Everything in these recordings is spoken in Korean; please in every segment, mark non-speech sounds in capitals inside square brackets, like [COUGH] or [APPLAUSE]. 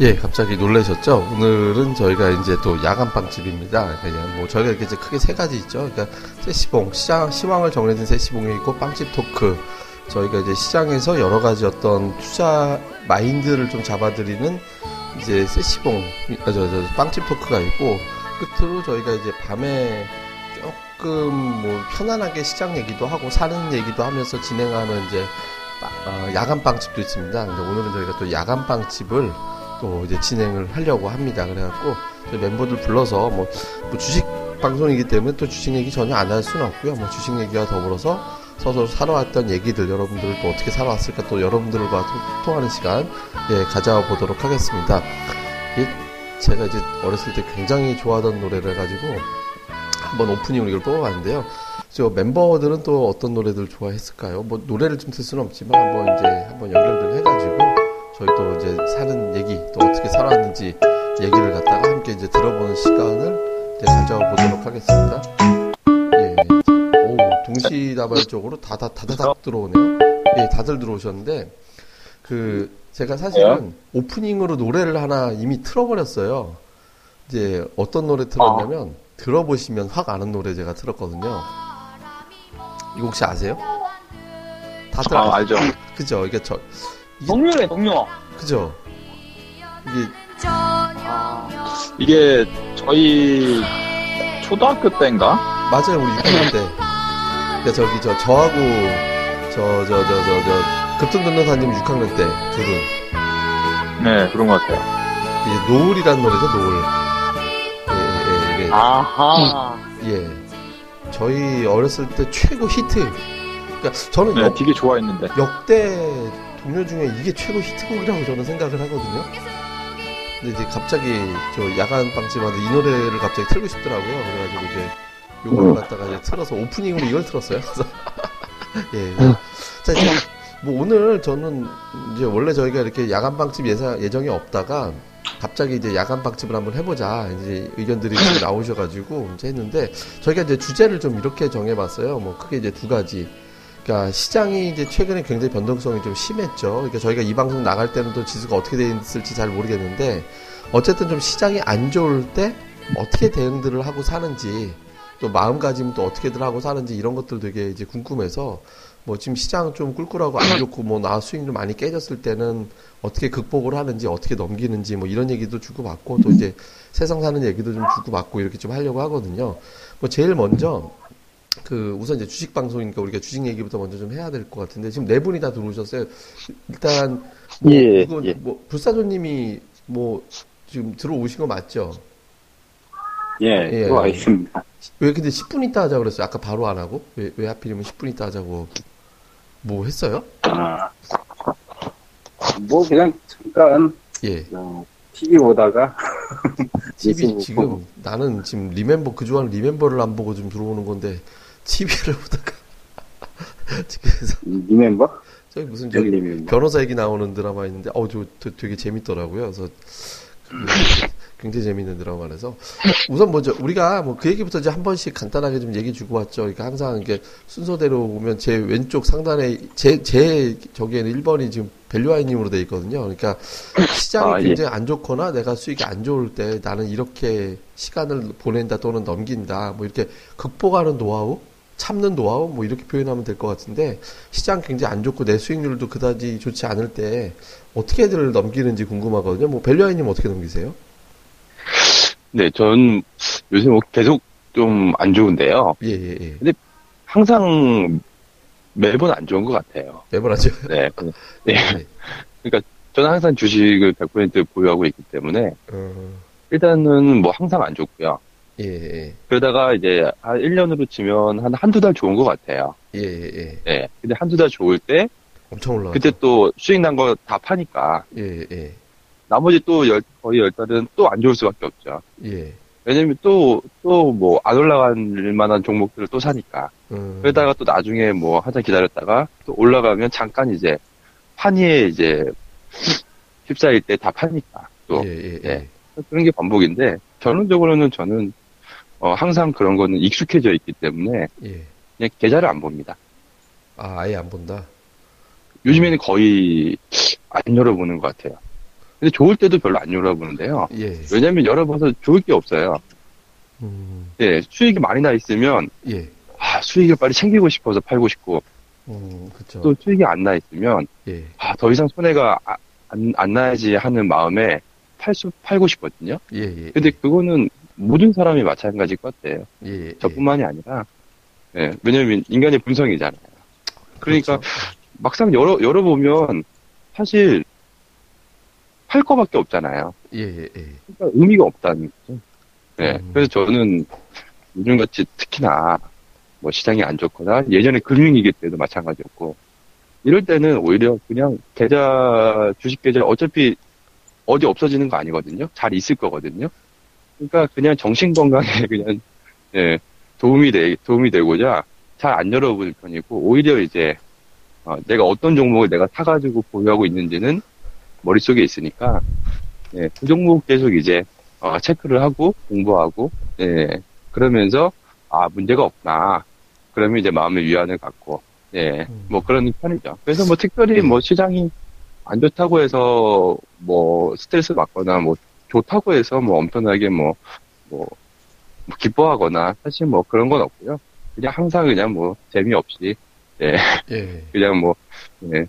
예, 갑자기 놀라셨죠? 오늘은 저희가 이제 또 야간 빵집입니다. 그냥 뭐 저희가 이렇게 이제 크게 세 가지 있죠. 그러니까 세시봉, 시장, 시황을 정해진 세시봉이 있고 빵집 토크. 저희가 이제 시장에서 여러 가지 어떤 투자 마인드를 좀 잡아드리는 이제 세시봉, 아, 저, 저, 빵집 토크가 있고 끝으로 저희가 이제 밤에 조금 뭐 편안하게 시장 얘기도 하고 사는 얘기도 하면서 진행하는 이제 어, 야간 빵집도 있습니다. 오늘은 저희가 또 야간 빵집을 또 이제 진행을 하려고 합니다. 그래갖고 멤버들 불러서 뭐, 뭐 주식 방송이기 때문에 또 주식 얘기 전혀 안 할 수는 없고요. 뭐 주식 얘기와 더불어서 서로 살아왔던 얘기들 여러분들 또 어떻게 살아왔을까 또 여러분들과 소통하는 시간 예 가져보도록 하겠습니다. 예, 제가 이제 어렸을 때 굉장히 좋아하던 노래를 해가지고 한번 오프닝으로 이걸 뽑아봤는데요. 저 멤버들은 또 어떤 노래들 좋아했을까요? 뭐 노래를 좀틀 수는 없지만 한번 이제 한번 연결을 해가지고 저희 또 이제 사는 얘기 또 어떻게 살아왔는지 얘기를 갖다가 함께 이제 들어보는 시간을 이제 가져보도록 하겠습니다. 예, 오 동시다발적으로 다다 다다닥 들어오네요. 예, 다들 들어오셨는데 그 제가 사실은 오프닝으로 노래를 하나 이미 틀어버렸어요. 이제 어떤 노래 틀었냐면 들어보시면 확 아는 노래 제가 틀었거든요. 이거 혹시 아세요? 다들 아, 아, 알죠. 그죠? 이게 저 동료래 동료. 그죠? 이게 이게 저희 초등학교 때인가? 맞아요 우리 6학년 때. 그러니까 저기 저 저하고 저 저 저 저 저 급등 변호사님 6학년 때 둘은 네, 그런 것 같아요. 이제 노을이란 노래죠 노을. 예, 예, 예, 이게 아하. 예. 저희 어렸을 때 최고 히트. 그러니까 저는 네, 역, 되게 좋아했는데. 역대 동료 중에 이게 최고 히트곡이라고 저는 생각을 하거든요. 근데 이제 갑자기 저 야간 빵집한테 이 노래를 갑자기 틀고 싶더라고요. 그래가지고 이제 요거를 갖다가 이제 틀어서 오프닝으로 이걸 틀었어요. 그래서 [LAUGHS] 예. 자, 이제 뭐 오늘 저는 이제 원래 저희가 이렇게 야간 빵집 예상 예정이 없다가 갑자기 이제 야간 빵집을 한번 해보자 이제 의견들이 좀 [LAUGHS] 나오셔가지고 이제 했는데 저희가 이제 주제를 좀 이렇게 정해봤어요. 뭐 크게 이제 두 가지. 그러니까 시장이 이제 최근에 굉장히 변동성이 좀 심했죠. 그러니까 저희가 이 방송 나갈 때는 또 지수가 어떻게 돼 있을지 잘 모르겠는데 어쨌든 좀 시장이 안 좋을 때 어떻게 대응들을 하고 사는지 또 마음가짐 또 어떻게들 하고 사는지 이런 것들 되게 이제 궁금해서 뭐 지금 시장 좀 꿀꿀하고 안 좋고 뭐 나 수익률 많이 깨졌을 때는 어떻게 극복을 하는지 어떻게 넘기는지 뭐 이런 얘기도 주고 받고 또 이제 세상 사는 얘기도 좀 주고 받고 이렇게 좀 하려고 하거든요. 뭐 제일 먼저 그 우선 이제 주식 방송이니까 우리가 주식 얘기부터 먼저 좀 해야 될 것 같은데 지금 네 분이 다 들어오셨어요. 일단 뭐 예, 이건 예. 뭐 불사조님이 뭐 지금 들어오신 거 맞죠? 예, 예. 들어와 있습니다. 왜 근데 10분 있다 하자고 그랬어요? 아까 바로 안 하고? 왜, 왜 하필이면 10분 있다 하자고 뭐 했어요? 아, 뭐 그냥 잠깐 예. 어, TV 보다가 TV 지금. 나는 지금 리멤버 그 주간 리멤버를 안 보고 좀 들어오는 건데 TV를 [LAUGHS] 보다가 지금 그래서 리멤버? 저기 무슨 저기. 변호사 얘기 나오는 드라마 있는데 어저 되게 재밌더라고요. 그래서 그 [LAUGHS] 굉장히 재밌는 드라마라서 우선 먼저 우리가 뭐 그 얘기부터 이제 한 번씩 간단하게 좀 얘기 주고 왔죠. 그러니까 항상 이렇게 순서대로 보면 제 왼쪽 상단에 제 제 저기에는 1번이 지금 밸류아이님으로 돼 있거든요. 그러니까 시장이 아, 예. 굉장히 안 좋거나 내가 수익이 안 좋을 때 나는 이렇게 시간을 보낸다 또는 넘긴다 뭐 이렇게 극복하는 노하우 참는 노하우 뭐 이렇게 표현하면 될 것 같은데 시장 굉장히 안 좋고 내 수익률도 그다지 좋지 않을 때 어떻게들 넘기는지 궁금하거든요. 뭐 밸류아이님 어떻게 넘기세요? 네, 전 요새 뭐 계속 좀 안 좋은데요. 예, 예, 예. 항상 매번 안 좋은 것 같아요. 매번 하죠. 네. 그- 네. 예. 저는 항상 주식을 100% 보유하고 있기 때문에 어, 일단은 뭐 항상 안 좋고요. 예, 예, 그러다가 이제 한 1년으로 치면 한 한두 달 좋은 것 같아요. 예, 예, 예. 네. 근데 한두 달 좋을 때 엄청 올라가. 그때 또 수익 난 거 다 파니까 예, 예, 나머지 또 열, 거의 열 달은 또 안 좋을 수밖에 없죠. 예. 왜냐면 또, 또 뭐 안 올라갈 만한 종목들을 또 사니까. 음, 그러다가 또 나중에 뭐 한참 기다렸다가 또 올라가면 잠깐 이제 판이에 이제 휩싸일 때 다 파니까. 또 예, 예, 예. 예. 그런 게 반복인데 결론적으로는 저는 어, 항상 그런 거는 익숙해져 있기 때문에 예. 그냥 계좌를 안 봅니다. 아, 아예 안 본다. 요즘에는 거의 안 열어보는 것 같아요. 근데 좋을 때도 별로 안 열어보는데요. 예. 왜냐면 열어봐서 좋을 게 없어요. 음, 예, 수익이 많이 나 있으면, 예. 아, 수익을 빨리 챙기고 싶어서 팔고 싶고, 음. 또 수익이 안 나 있으면, 예. 아, 더 이상 손해가 아- 안, 안 나야지 하는 마음에 팔 수, 팔고 싶거든요. 예, 예. 근데 그거는 모든 사람이 마찬가지일 것 같아요. 예, 예. 저뿐만이 아니라, 예, 왜냐면 인간의 분성이잖아요. 그러니까 그렇죠. 막상 열어, 열어보면 사실 팔 거밖에 없잖아요. 예, 예, 예. 그러니까 의미가 없다는 거죠. 네, 음. 그래서 저는 요즘같이 특히나 뭐 시장이 안 좋거나 예전에 금융위기 때도 마찬가지였고 이럴 때는 오히려 그냥 계좌 주식 계좌 어차피 어디 없어지는 거 아니거든요. 잘 있을 거거든요. 그러니까 그냥 정신 건강에 [LAUGHS] 그냥 예, 도움이 되 도움이 되고자 잘 안 열어볼 편이고 오히려 이제 어, 내가 어떤 종목을 내가 사가지고 보유하고 있는지는 머릿속에 있으니까 예, 그 종목 계속 이제 어, 체크를 하고 공부하고 예, 그러면서 아 문제가 없나 그러면 이제 마음의 위안을 갖고 예, 음. 뭐 그런 편이죠. 그래서 뭐 특별히 네. 뭐 시장이 안 좋다고 해서 뭐 스트레스 받거나 뭐 좋다고 해서 뭐 엄청나게 뭐, 뭐, 뭐 기뻐하거나 사실 뭐 그런 건 없고요. 그냥 항상 그냥 뭐 재미없이 예. [LAUGHS] 그냥 뭐 예,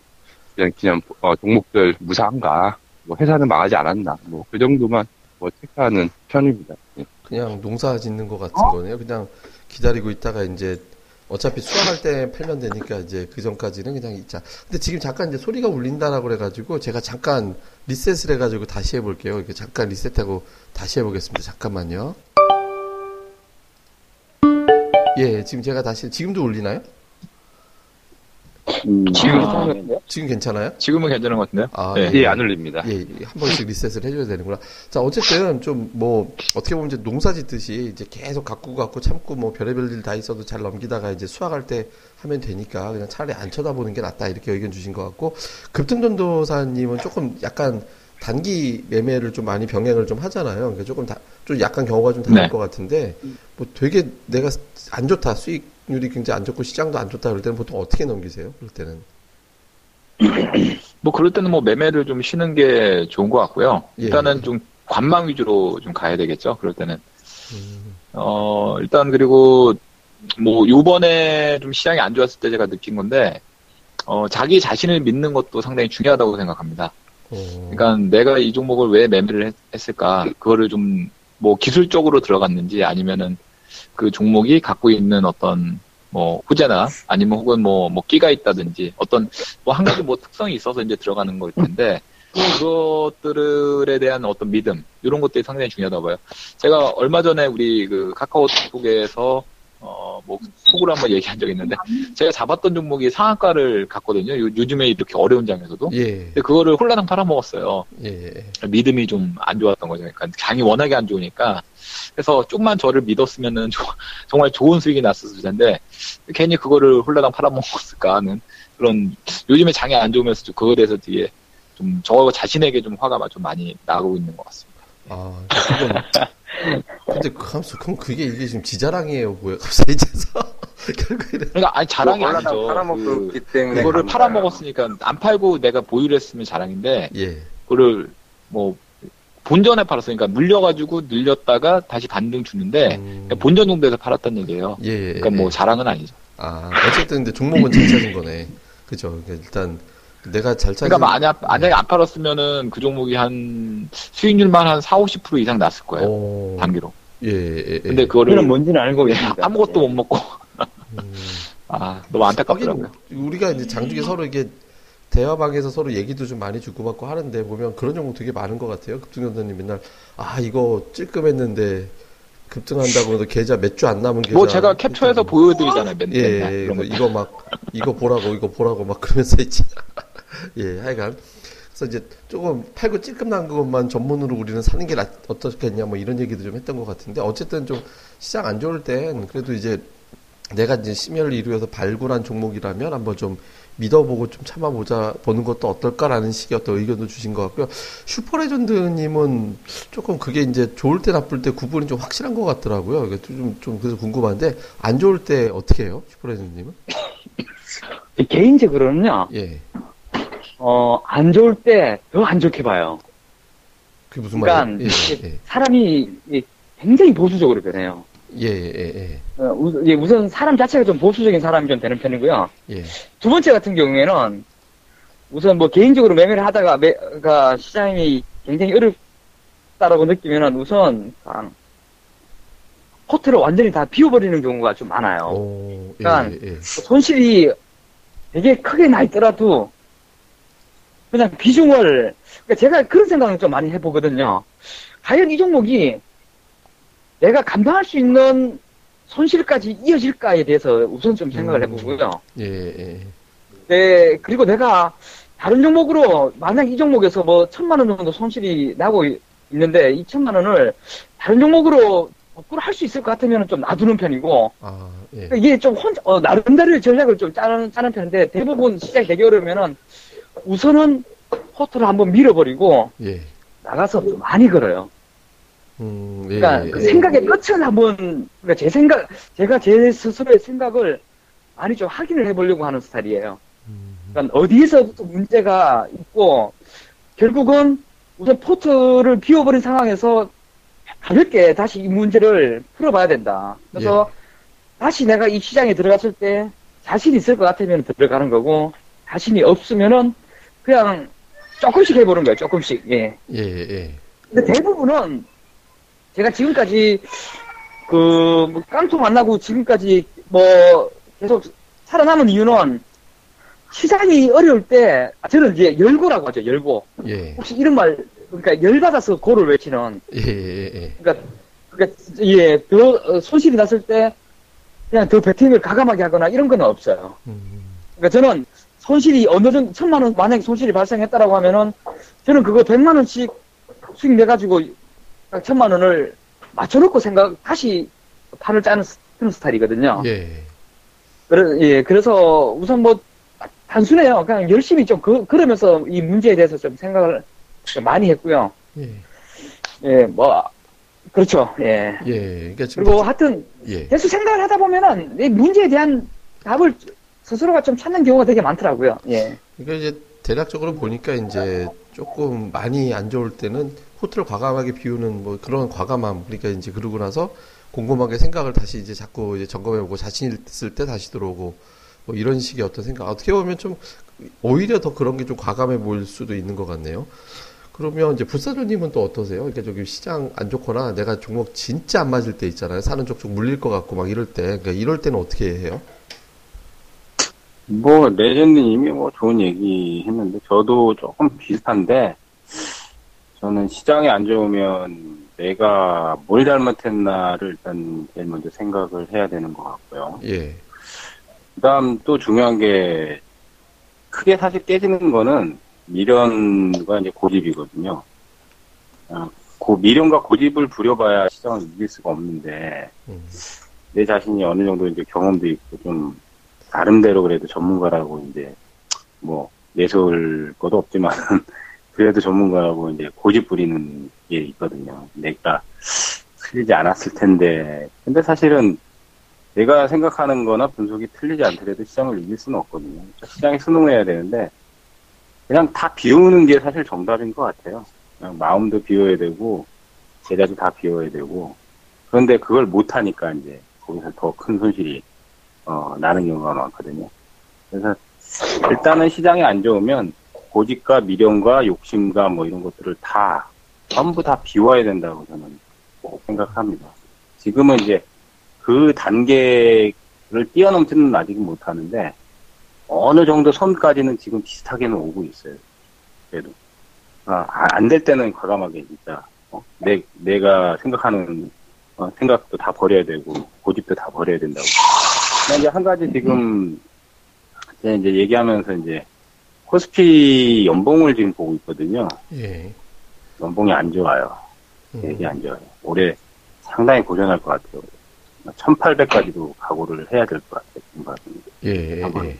그냥 그냥 어, 종목들 무사한가 뭐 회사는 망하지 않았나 뭐 그 정도만 뭐 체크하는 편입니다. 예. 그냥 농사 짓는 것 같은 거네요. 그냥 기다리고 있다가 이제 어차피 수확할 때 팔면 되니까 이제 그 전까지는 그냥 있자. 근데 지금 잠깐 이제 소리가 울린다라고 그래가지고 제가 잠깐 리셋을 해가지고 다시 해볼게요. 이렇게 잠깐 리셋하고 다시 해보겠습니다. 잠깐만요. 예, 지금 제가 다시 지금도 울리나요? 음, 지금 아? 지금 괜찮아요? 지금은 괜찮은 것 같은데요? 아, 네. 예, 안 올립니다. 예, 한 번씩 리셋을 해줘야 되는구나. 자, 어쨌든 좀 뭐 어떻게 보면 이제 농사 짓듯이 이제 계속 갖고 갖고 참고 뭐 별의별 일 다 있어도 잘 넘기다가 이제 수확할 때 하면 되니까 그냥 차라리 안 쳐다보는 게 낫다 이렇게 의견 주신 것 같고 급등전도사님은 조금 약간 단기 매매를 좀 많이 병행을 좀 하잖아요. 그러니까 조금 다, 좀 약간 경우가 좀 다를 네. 것 같은데 뭐 되게 내가 안 좋다 수익 률이 굉장히 안 좋고 시장도 안 좋다 그럴 때는 보통 어떻게 넘기세요? 그럴 때는 뭐 그럴 때는 뭐 매매를 좀 쉬는 게 좋은 것 같고요. 예. 일단은 좀 관망 위주로 좀 가야 되겠죠. 그럴 때는 음, 어 일단 그리고 뭐 요번에 좀 시장이 안 좋았을 때 제가 느낀 건데 어 자기 자신을 믿는 것도 상당히 중요하다고 생각합니다. 어, 그러니까 내가 이 종목을 왜 매매를 했, 했을까? 그거를 좀 뭐 기술적으로 들어갔는지 아니면은 그 종목이 갖고 있는 어떤 뭐 후재나 아니면 혹은 뭐, 뭐 끼가 있다든지 어떤 뭐 한 가지 뭐 특성이 있어서 이제 들어가는 걸 텐데 그것들에 대한 어떤 믿음 이런 것들이 상당히 중요하다고 봐요. 제가 얼마 전에 우리 그 카카오톡에서 어 뭐 속으로 한번 얘기한 적이 있는데 제가 잡았던 종목이 상한가를 갔거든요. 요, 요즘에 이렇게 어려운 장에서도. 예, 근데 그거를 홀라당 팔아먹었어요. 예, 예. 믿음이 좀 안 좋았던 거죠. 그러니까 장이 워낙에 안 좋으니까. 그래서 조금만 저를 믿었으면은 조- 정말 좋은 수익이 났었을 텐데 괜히 그거를 홀라당 팔아먹었을까 하는 그런 요즘에 장이 안 좋으면서 좀 그거에 대해서 되게 좀 저 자신에게 좀 화가 좀 많이 나고 있는 것 같습니다. 아, 지금 근데 그 하면서 그럼 그게 이게 지금 지자랑이에요, 뭐야? 갑자기 이제서 [LAUGHS] 결국에는 그러니까 아니 자랑이 올라다 아니죠. 팔아먹기 그, 때문에 그거를 팔아먹었으니까 안 팔고 내가 보유를 했으면 자랑인데 예, 그거를 뭐 본전에 팔았으니까 물려가지고 늘렸다가 다시 반등 주는데 음, 그냥 본전 정도에서 팔았단 얘기예요. 예, 예, 그러니까 뭐 예. 자랑은 아니죠. 아, 어쨌든 근데 종목은 잘 찾은 거네. 그죠? 그러니까 일단 내가 잘 찾은 그러니까 만약 만약에 안 팔았으면은 그 종목이 한 수익률만 한 4, 50% 이상 났을 거예요. 어, 단기로. 예, 예, 예. 근데 그거를 뭔지는 알고 있습니다. 아무것도 못 먹고 음, [LAUGHS] 아 너무 안타깝더라고요. 우리가 이제 장중에 서로 이게 대화방에서 서로 얘기도 좀 많이 주고받고 하는데 보면 그런 종목 되게 많은 것 같아요. 급등전도님 맨날 아 이거 찔끔했는데 급등한다고 해도 계좌 몇 주 안 남은 계좌 뭐 제가 캡처해서 보여드리잖아요. 맨, 예, 맨날 예, 뭐 거. 이거 막 이거 보라고 이거 보라고 막 그러면서 있지. [LAUGHS] 예, 하여간 그래서 이제 조금 팔고 찔끔 난 것만 전문으로 우리는 사는 게 낫, 어떻겠냐 뭐 이런 얘기도 좀 했던 것 같은데 어쨌든 좀 시장 안 좋을 땐 그래도 이제 내가 이제 심혈을 이루어서 발굴한 종목이라면 한번 좀 믿어보고 좀 참아보자 보는 것도 어떨까라는 식의 어떤 의견도 주신 것 같고요. 슈퍼레전드님은 조금 그게 이제 좋을 때 나쁠 때 구분이 좀 확실한 것 같더라고요. 좀, 좀 그래서 궁금한데 안 좋을 때 어떻게 해요? 슈퍼레전드님은? [COUGHS] 개인적으로는요, 예. 어, 안 좋을 때 더 안 좋게 봐요. 그게 무슨 그러니까 말이에요? 예, 사람이 이 굉장히 보수적으로 변해요. 예, 예, 예, 예, 어, 우- 예, 우선 사람 자체가 좀 보수적인 사람이 좀 되는 편이고요. 예, 두 번째 같은 경우에는 우선 뭐 개인적으로 매매를 하다가 매가 시장이 굉장히 어렵다라고 느끼면은 우선 호텔을 완전히 다 비워버리는 경우가 좀 많아요. 오, 예, 그러니까 예, 예. 손실이 되게 크게 나 있더라도 그냥 비중을 그러니까 제가 그런 생각을 좀 많이 해보거든요. 과연 이 종목이 내가 감당할 수 있는 손실까지 이어질까에 대해서 우선 좀 생각을 음. 해보고요. 예, 예, 네, 그리고 내가 다른 종목으로 만약 이 종목에서 뭐 천만 원 정도 손실이 나고 이- 있는데 이 천만 원을 다른 종목으로 거꾸로 할 수 있을 것 같으면 좀 놔두는 편이고 아, 예, 그러니까 이게 좀 혼자 어, 나름대로의 전략을 좀 짜는, 짜는 편인데 대부분 시장이 되게 어려우면은 우선은 호텔을 한번 밀어버리고 예. 나가서 좀 많이 걸어요. 음, 예, 그러니까 예, 그 예. 생각의 끝을 한번 그러니까 제 생각 제가 제 스스로의 생각을 많이 좀 확인을 해보려고 하는 스타일이에요. 음, 그러니까 어디에서부터 문제가 있고 결국은 우선 포트를 비워버린 상황에서 가볍게 다시 이 문제를 풀어봐야 된다. 그래서 다시 내가 이 시장에 들어갔을 때 자신 있을 것 같으면 들어가는 거고 자신이 없으면은 그냥 조금씩 해보는 거예요. 조금씩. 예. 예, 예, 근데 대부분은 제가 지금까지 그뭐 깡통 만나고 지금까지 뭐 계속 살아남은 이유는 시장이 어려울 때 아, 저는 이제 열고라고 하죠. 열고. 예, 혹시 이런 말 그러니까 열 받아서 고를 외치는 예, 예, 예. 그러니까 그러니까 예, 더 어, 손실이 났을 때 그냥 더 배팅을 가감하게 하거나 이런 건 없어요. 음, 그러니까 저는 손실이 어느 정도 천만 원 만약에 손실이 발생했다라고 하면은 저는 그거 백만 원씩 수익 내 가지고 천만 원을 맞춰놓고 생각 다시 판을 짜는 스- 그런 스타일이거든요. 예, 그래, 예, 그래서 우선 뭐 단순해요. 그냥 열심히 좀 그, 그러면서 이 문제에 대해서 좀 생각을 좀 많이 했고요. 예, 예, 뭐 그렇죠. 예. 예. 그러니까 그리고 하여튼 예, 계속 생각을 하다 보면은 이 문제에 대한 답을 스스로가 좀 찾는 경우가 되게 많더라고요. 예. 그러니까 이제 대략적으로 보니까 이제 조금 많이 안 좋을 때는 호텔을 과감하게 비우는 뭐 그런 과감함 그러니까 이제 그러고 나서 곰곰하게 생각을 다시 이제 자꾸 이제 점검해보고 자신 있을 때 다시 들어오고 뭐 이런 식의 어떤 생각 어떻게 보면 좀 오히려 더 그런 게 좀 과감해 보일 수도 있는 것 같네요. 그러면 이제 불사조님은 또 어떠세요? 그러니까 저기 시장 안 좋거나 내가 종목 진짜 안 맞을 때 있잖아요. 사는 쪽쪽 물릴 것 같고 막 이럴 때 그러니까 이럴 때는 어떻게 해요? 뭐, 레전드님이 뭐 좋은 얘기 했는데, 저도 조금 비슷한데, 저는 시장이 안 좋으면 내가 뭘 잘못했나를 일단 제일 먼저 생각을 해야 되는 것 같고요. 예, 그 다음 또 중요한 게, 크게 사실 깨지는 거는 미련과 이제 고집이거든요. 아, 그 미련과 고집을 부려봐야 시장을 이길 수가 없는데, 음, 내 자신이 어느 정도 이제 경험도 있고 좀 나름대로 그래도 전문가라고 이제 뭐 내세울 것도 없지만 [LAUGHS] 그래도 전문가라고 이제 고집 부리는 게 있거든요. 내가 틀리지 않았을 텐데 근데 사실은 내가 생각하는 거나 분석이 틀리지 않더라도 시장을 이길 수는 없거든요. 시장에 순응해야 되는데 그냥 다 비우는 게 사실 정답인 것 같아요. 그냥 마음도 비워야 되고 제자도 다 비워야 되고 그런데 그걸 못하니까 이제 거기서 더 큰 손실이 어, 나는 경우가 많거든요. 그래서 일단은 시장이 안 좋으면 고집과 미련과 욕심과 뭐 이런 것들을 다 전부 다 비워야 된다고 저는 생각합니다. 지금은 이제 그 단계를 뛰어넘지는 아직은 못하는데 어느 정도 선까지는 지금 비슷하게는 오고 있어요. 그래도 아, 안 될 때는 과감하게 진짜 어, 내 내가 생각하는 어, 생각도 다 버려야 되고 고집도 다 버려야 된다고. 근데 이제 한 가지 지금 제가 이제 얘기하면서 이제 코스피 연봉을 지금 보고 있거든요. 예, 연봉이 안 좋아요. 음, 되게 안 좋아요. 올해 상당히 고전할 것 같아요. 1800까지도 각오를 해야 될 것 같아요. 지금 봤는데. 예, 예, 예.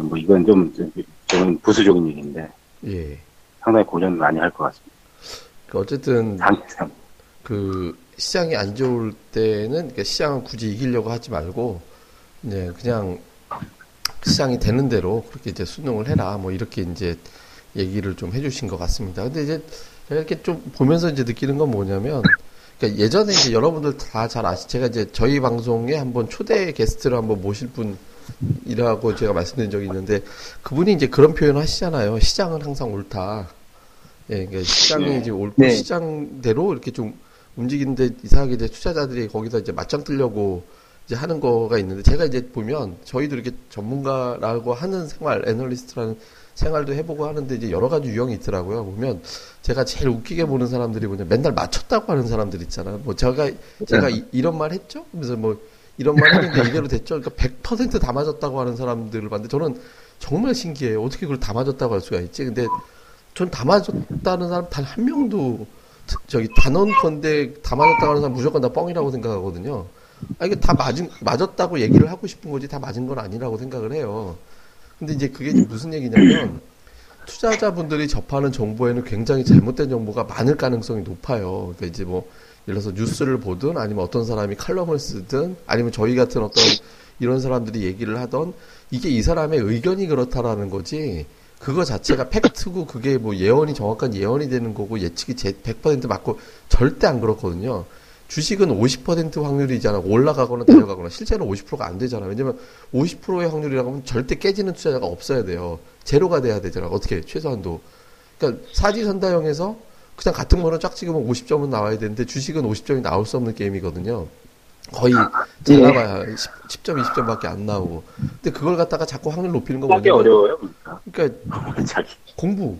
뭐 이건 좀, 좀, 좀 부수적인 얘기인데 예. 상당히 고전 많이 할 것 같습니다. 그 어쨌든 당장. 그 시장이 안 좋을 때는 그러니까 시장은 굳이 이기려고 하지 말고 이제 그냥 시장이 되는 대로 그렇게 이제 순응을 해라 뭐 이렇게 이제 얘기를 좀 해주신 것 같습니다. 근데 이제 이렇게 좀 보면서 이제 느끼는 건 뭐냐면, 그러니까 예전에 이제 여러분들 다 잘 아시, 제가 이제 저희 방송에 한번 초대 게스트를 한번 모실 분 이라고 제가 말씀드린 적이 있는데, 그분이 이제 그런 표현 을 하시잖아요. 시장은 항상 옳다. 예, 그러니까 시장이 네. 이제 옳고 네. 시장대로 이렇게 좀 움직이는데 이상하게 이제 투자자들이 거기서 이제 맞짱 뜨려고 이제 하는 거가 있는데 제가 이제 보면 저희도 이렇게 전문가라고 하는 생활, 애널리스트라는 생활도 해보고 하는데 이제 여러 가지 유형이 있더라고요. 보면 제가 제일 웃기게 보는 사람들이 뭐냐 맨날 맞췄다고 하는 사람들 있잖아요. 뭐 제가 제가 이, 이런 말 했죠? 그래서 뭐 이런 말 했는데 이대로 됐죠? 그러니까 100%다 맞았다고 하는 사람들을 봤는데 저는 정말 신기해요. 어떻게 그걸 다 맞았다고 할 수가 있지? 근데 전 다 맞았다는 사람 단 한 명도 트- 저기 단언컨대 다 맞았다고 하는 사람 무조건 다 뻥이라고 생각하거든요. 아 이게 다 맞은 맞았다고 얘기를 하고 싶은 거지 다 맞은 건 아니라고 생각을 해요. 근데 이제 그게 무슨 얘기냐면 투자자분들이 접하는 정보에는 굉장히 잘못된 정보가 많을 가능성이 높아요. 그러니까 이제 뭐 예를 들어서 뉴스를 보든 아니면 어떤 사람이 칼럼을 쓰든 아니면 저희 같은 어떤 이런 사람들이 얘기를 하던 이게 이 사람의 의견이 그렇다라는 거지 그거 자체가 팩트고 그게 뭐 예언이 정확한 예언이 되는 거고 예측이 제- 100% 맞고 절대 안 그렇거든요. 주식은 50% 확률이잖아. 올라가거나 내려가거나 실제로 50%가 안 되잖아요. 왜냐면 50%의 확률이라고 하면 절대 깨지는 투자자가 없어야 돼요. 제로가 돼야 되잖아. 어떻게 최소한도. 그러니까 사지선다형에서 그냥 같은 거는 쫙 찍으면 50점은 나와야 되는데 주식은 50점이 나올 수 없는 게임이거든요. 거의 잘 나가야 10, 점 20점밖에 안 나오고. 근데 그걸 갖다가 자꾸 확률 높이는 거 뭐냐면 어려워요, 그러니까. 그러니까. [LAUGHS] 공부.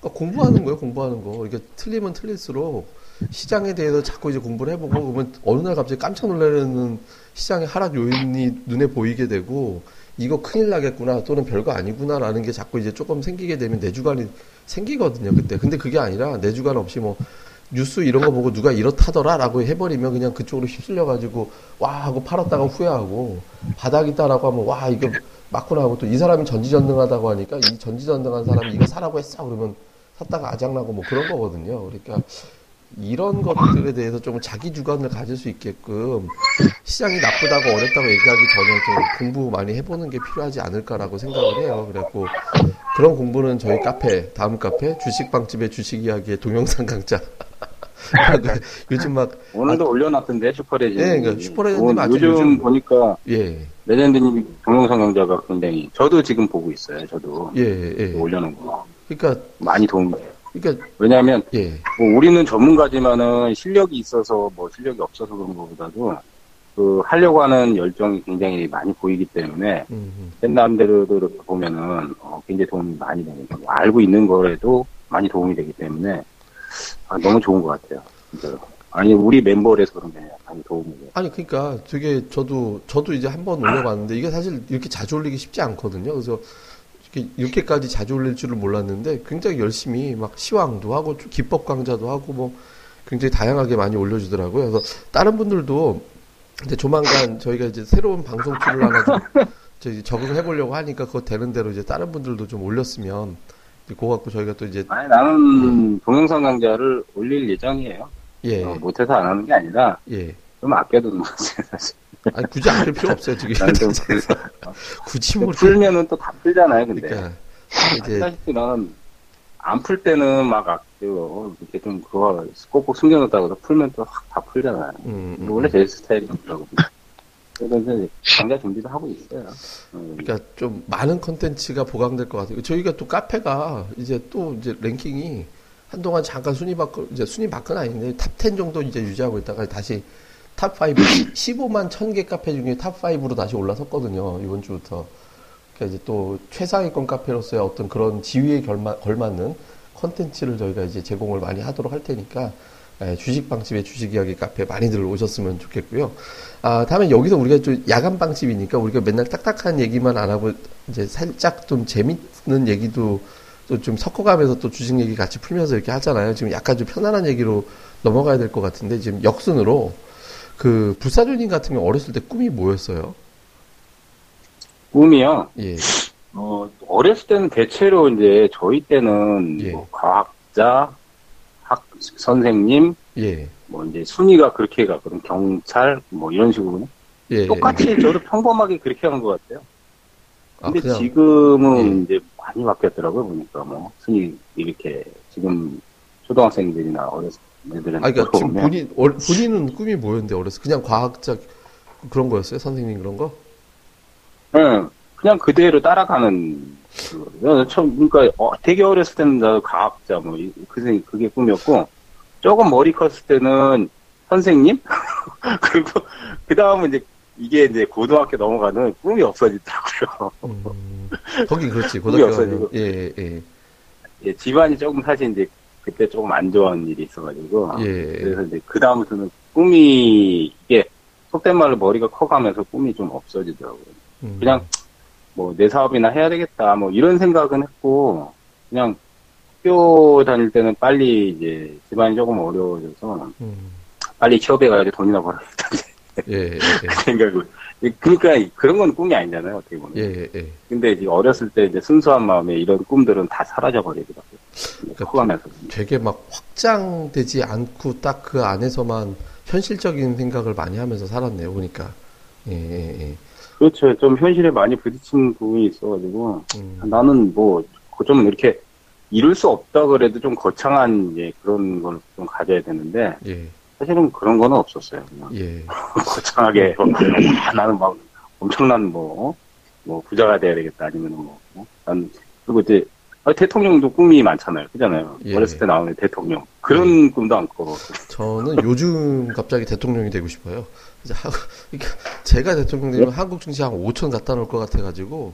그러니까 공부하는 거예요, 공부하는 거. 그러니까 틀리면 틀릴수록 시장에 대해서 자꾸 이제 공부를 해보고 그러면 어느 날 갑자기 깜짝 놀라는 시장의 하락 요인이 눈에 보이게 되고 이거 큰일 나겠구나 또는 별거 아니구나라는 게 자꾸 이제 조금 생기게 되면 내주관이 생기거든요, 그때. 근데 그게 아니라 내주관 없이 뭐 뉴스 이런 거 보고 누가 이렇다더라라고 해버리면 그냥 그쪽으로 휩쓸려가지고 와 하고 팔았다가 후회하고 바닥이다라고 하면 와 이거 맞구나 하고 또 이 사람이 전지전능하다고 하니까 이 전지전능한 사람이 이거 사라고 했어 그러면 샀다가 아작나고 뭐 그런 거거든요. 그러니까 이런 것들에 대해서 좀 자기 주관을 가질 수 있게끔 시장이 나쁘다고 어렵다고 얘기하기 전에 좀 공부 많이 해보는 게 필요하지 않을까라고 생각을 해요. 그래갖고 그런 공부는 저희 카페 다음 카페 주식방집의 주식 이야기의 동영상 강좌 [LAUGHS] 요즘 막 오늘도 올려놨던데, 슈퍼레지. 네, 그러니까 슈퍼레전드는 아주 요즘, 요즘- 보니까 예, 레전드님 동영상 강좌가 굉장히, 저도 지금 보고 있어요, 저도. 예, 예. 올려놓은 거. 그러니까 많이 도움이 돼요. 그러니까 왜냐하면 예, 뭐 우리는 전문가지만은 실력이 있어서 뭐 실력이 없어서 그런 것보다도 그 하려고 하는 열정이 굉장히 많이 보이기 때문에. 옛날대로 이렇게 보면은 어, 굉장히 도움이 많이 되니까 뭐 알고 있는 거라도 많이 도움이 되기 때문에 아, 너무 좋은 것 같아요. 진짜로. 아니 우리 멤버라서 그런 게 많이 도움이 돼요. 아니 그러니까 되게 저도 저도 이제 한번 올려봤는데 이게 사실 이렇게 자주 올리기 쉽지 않거든요. 그래서 이렇게 이렇게 까지 자주 올릴 줄을 몰랐는데 굉장히 열심히 막 시황도 하고 기법 강좌도 하고 뭐 굉장히 다양하게 많이 올려주더라고요. 그래서 다른 분들도 근데 조만간 저희가 이제 새로운 방송 tool을 하나 좀 [LAUGHS] 적응해 보려고 하니까 그거 되는 대로 이제 다른 분들도 좀 올렸으면 이제 그거 갖고 저희가 또 이제 아니 나는 동영상 강좌를 올릴 예정이에요. 예 어, 못해서 안 하는 게 아니라 예. 좀 아껴두는 거지 사실. 아니 굳이 아낄 필요 [LAUGHS] 없어요 지금 좀 [LAUGHS] 굳이 뭐 풀면은 또 다 풀잖아요, 근데. 그러니까 이제 아시다시피 나는 안 풀 때는 막 아껴 이렇게 좀 그거 꼭꼭 숨겨놓다가 도 풀면 또 확 다 풀잖아요. 음, 음, 원래 제 스타일이 그렇더라고요. 그래서 강좌 준비도 하고 있어요. 음, 그러니까 좀 많은 컨텐츠가 보강될 것 같아요. 저희가 또 카페가 이제 또 이제 랭킹이 한동안 잠깐 순위 밖 이제 순위 밖은 아닌데 top 10 정도 이제 유지하고 있다가 다시 top 5, 15만 1000개 카페 중에 top 5로 다시 올라섰거든요. 이번 주부터. 그러니까 이제 또 최상위권 카페로서의 어떤 그런 지위에 걸맞는 컨텐츠를 저희가 이제 제공을 많이 하도록 할 테니까 예, 주식빵집의 주식 이야기 카페 많이들 오셨으면 좋겠고요. 아, 다음에 여기서 우리가 좀 야간 방집이니까 우리가 맨날 딱딱한 얘기만 안 하고 이제 살짝 좀 재밌는 얘기도 또 좀 섞어가면서 또 주식 얘기 같이 풀면서 이렇게 하잖아요. 지금 약간 좀 편안한 얘기로 넘어가야 될 것 같은데 지금 역순으로 그 불사조님 같은 경우 어렸을 때 꿈이 뭐였어요? 꿈이요. 예, 어, 어렸을 때는 대체로 이제 저희 때는 예. 뭐 과학자, 학 선생님, 예, 뭐 이제 순위가 그렇게 가거든. 경찰 뭐 이런 식으로 예. 똑같이 저도 평범하게 그렇게 한 것 같아요. 아, 근데 그냥- 지금은 예. 이제 많이 바뀌었더라고요, 보니까 뭐, 순위, 이렇게, 지금, 초등학생들이나 어렸을 애들은 아, 그러니까 지금 보면 본인, 어, 본인은 꿈이 뭐였는데, 어렸을 때? 그냥 과학자 그런 거였어요? 선생님 그런 거? 응, 그냥 그대로 따라가는 그 처음 그러니까 어, 되게 어렸을 때는 나도 과학자 뭐 이- 그게 그게 꿈이었고 조금 머리 컸을 때는 선생님 [LAUGHS] 그리고 그 다음은 이제 이게 이제 고등학교 넘어가는 꿈이 없어지더라고요. 음, 거긴 그렇지, [LAUGHS] 고등학교 없어지고. 가면. 예, 예, 예, 집안이 조금 사실 이제 그때 조금 안 좋은 일이 있어가지고 예. 그래서 이제 그 다음부터는 꿈이 이게 속된 말로 머리가 커가면서 꿈이 좀 없어지더라고요. 음, 그냥 뭐 내 사업이나 해야 되겠다 뭐 이런 생각은 했고 그냥 학교 다닐 때는 빨리 이제 집안이 조금 어려워져서 음, 빨리 취업해 가지고 돈이나 벌어야겠다. 예, 예, [LAUGHS] 그 생각을. 그러니까 그런 건 꿈이 아니잖아요 어떻게 보면. 예, 예, 예. 근데 이제 어렸을 때 이제 순수한 마음에 이런 꿈들은 다 사라져 버리더라고요. 그러니까 커가면서. 되게 막 확장되지 않고 딱 그 안에서만 현실적인 생각을 많이 하면서 살았네요, 보니까. 예, 예, 예. 그렇죠 좀 현실에 많이 부딪힌 부분이 있어가지고 음, 나는 뭐 좀 이렇게 이룰 수 없다 그래도 좀 거창한 이제 그런 걸 좀 가져야 되는데 예, 사실은 그런 거는 없었어요. 그냥 예. [LAUGHS] 거창하게 아, 나는 막 엄청난 뭐, 뭐 부자가 돼야 되겠다 아니면 뭐, 어? 난 그리고 이제 아, 대통령도 꿈이 많잖아요, 그잖아요. 예. 어렸을 때 나오는 대통령 그런 꿈도 안 꿔. 저는 요즘 갑자기 대통령이 되고 싶어요. 이제 하, 그러니까 제가 대통령 되면 한국 증시 한 5천 갖다 놓을 것 같아가지고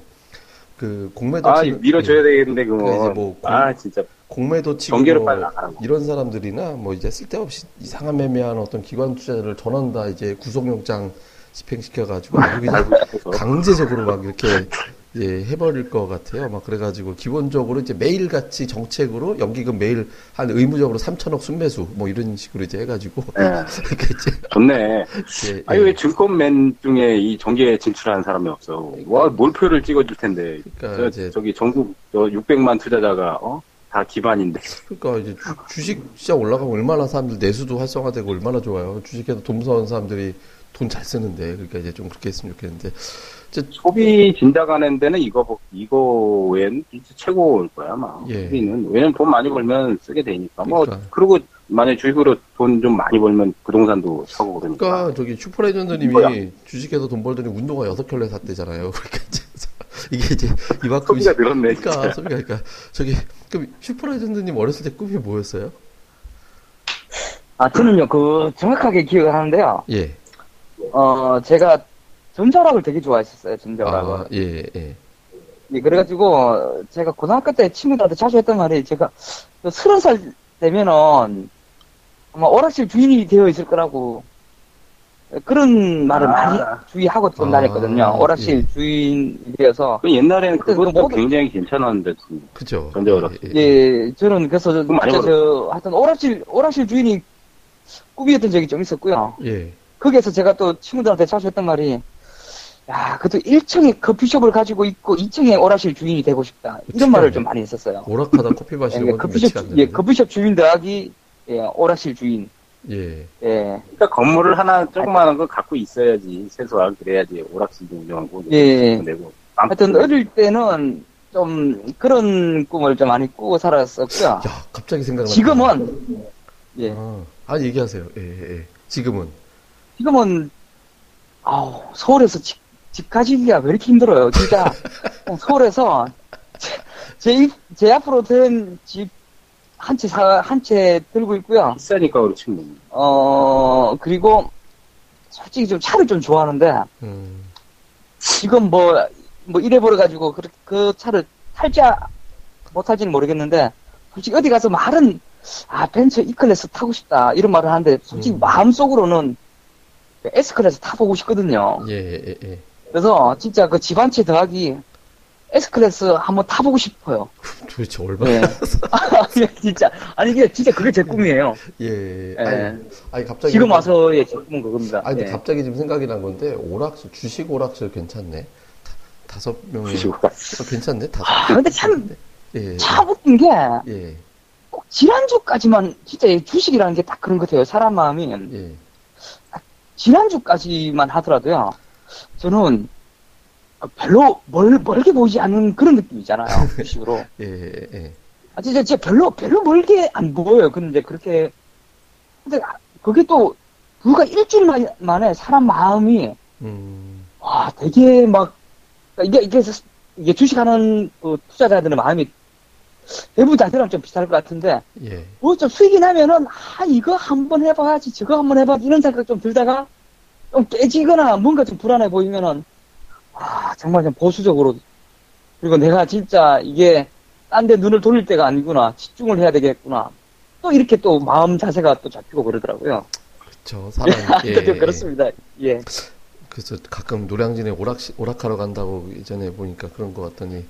그 공매도 아 치는- 밀어줘야 예, 되겠는데 그러니까 그거. 이제 뭐 공- 아 진짜 공매도 치고 뭐. 이런 사람들이나 뭐 이제 쓸데없이 이상한 매매한 어떤 기관 투자자를 전원 다 이제 구속영장 집행시켜가지고. [LAUGHS] [LAUGHS] 강제적으로 막 이렇게 [LAUGHS] 예, 해버릴 것 같아요. 막 그래가지고 기본적으로 이제 매일 같이 정책으로 연기금 매일 한 의무적으로 3천억 순매수 뭐 이런 식으로 이제 해가지고 [LAUGHS] 예. 이제 좋네. 예, 아니 예. 왜 증권맨 중에 이 정계에 진출하는 사람이 없어? 와 몰표를 찍어줄 텐데. 그러니까 저, 이제 저기 전국 저 600만 투자자가 어? 다 기반인데. 그러니까 이제 주, 식 시장 올라가면 얼마나 사람들 내수도 활성화되고 얼마나 좋아요. 주식에도 돈 무서운 사람들이 돈 잘 쓰는데 그러니까 이제 좀 그렇게 했으면 좋겠는데 소비 진작하는 데는 이거 뭐- 이거 외엔 진짜 최고일 거야 아마. 예. 소비는 왜냐면 돈 많이 벌면 쓰게 되니까. 뭐 그러니까. 그리고 만약 주식으로 돈 좀 많이 벌면 부동산도 사고 그러니까. 그러니까 저기 슈퍼레전드님이. 주식에서 돈 벌더니 운동화 여섯 켤레 샀대잖아요. [LAUGHS] 그러니까 [LAUGHS] 이게 이제 이만큼 소비가 늘었네. 그러니까 진짜. 소비가 그러니까 저기 그럼 슈퍼레전드님 어렸을 때 꿈이 뭐였어요? 아, 저는요, 그, 정확하게 기억을 하는데요. 예. 어, 제가 전자락을 되게 좋아했었어요, 전자락을. 아, 예, 예. 예, 그래가지고, 제가 고등학교 때 친구들한테 자주 했던 말이, 제가, 그 서른 살 되면은, 아마 오락실 주인이 되어 있을 거라고, 그런 말을 아. 많이 주의하고 좀 아, 다녔거든요. 오락실 예. 주인이 되어서. 그 옛날에는 그때 그것도 그 모든- 굉장히 괜찮았는데. 그죠. 전자오락. 예, 예. 예, 저는 그래서, 저, 진짜 저, 하여튼 오락실, 오락실 주인이 꿈이었던 적이 좀 있었고요. 예. 거기에서 제가 또 친구들한테 자주 했던 말이, 야, 그래도 1층에 커피숍을 가지고 있고 2층에 오락실 주인이 되고 싶다. 이런 말을 좀 많이 했었어요. 오락하다 커피 [LAUGHS] 마시는 예, 건좀 커피숍, 매치가 안 주- 예. 커피숍 주인 더하기, 예, 오락실 주인. 예. 예, 그러니까 건물을 하나 조그마한 거 갖고 있어야지 최소한 그래야지 오락실도 운영하고 예. 내고 하여튼 어릴 때는 좀 그런 꿈을 좀 많이 꾸고 살았었고요. 야, 갑자기 생각나. 지금은, 예, 아, 아, 얘기하세요. 예, 예, 예. 지금은. 지금은, 아우, 서울에서 집, 집 가지기가 왜 이렇게 힘들어요, 진짜. [LAUGHS] 서울에서 제, 제, 앞으로 된 집 한 채 사, 한 채 들고 있고요. 비싸니까 그렇지 뭐. 어, 그리고 솔직히 좀 차를 좀 좋아하는데, 음, 지금 뭐, 뭐 이래 버려가지고 그, 그 차를 탈지 아- 못할지는 모르겠는데, 솔직히 어디 가서 말은, 아, 벤츠 E클래스 타고 싶다, 이런 말을 하는데, 솔직히 음. 마음속으로는 S클래스 타보고 싶거든요. 예, 예, 예. 그래서 진짜 그 집 한 채 더하기 S클래스 한번 타보고 싶어요. [LAUGHS] 도대체 얼마나. 네. 아니, [LAUGHS] [LAUGHS] 진짜. 아니, 이게 진짜 그게 제 꿈이에요. 예. 예. 아니, 아니, 갑자기. 지금 와서의 제 꿈은 그겁니다. 아니, 근데 예. 갑자기 지금 생각이 난 건데, 오락실, 주식 오락실 괜찮네. 다, 다섯 명이. 주식 어, 괜찮네. 다섯 아, 근데 참, 예. 참 웃긴 게, 예. 꼭 지난주까지만, 진짜 이 주식이라는 게 딱 그런 것 같아요. 사람 마음이. 예. 지난주까지만 하더라도요, 저는 별로 멀, 멀게 보이지 않는 그런 느낌이잖아요. [LAUGHS] 주식으로. 예, 예, 예. 아, 진짜, 진짜 별로, 별로 멀게 안 보여요. 근데 그렇게, 근데 아, 그게 또, 불과 일주일 만- 만에 사람 마음이, 음, 와, 되게 막, 그러니까 이게, 이게, 이게 주식하는 그 투자자들의 마음이 대부분 자체랑 좀 비슷할 것 같은데, 예. 뭐좀 수익이 나면은, 아, 이거 한번 해봐야지, 저거 한번 해봐야지, 이런 생각 좀 들다가, 좀 깨지거나 뭔가 좀 불안해 보이면은, 아, 정말 좀 보수적으로, 그리고 내가 진짜 이게 딴 데 눈을 돌릴 때가 아니구나, 집중을 해야 되겠구나. 또 이렇게 또 마음 자세가 또 잡히고 그러더라고요. 저 사람, 예. 좀 그렇습니다. 예. 그래서 가끔 노량진에 오락, 오락하러 간다고 예전에 보니까 그런 것 같더니,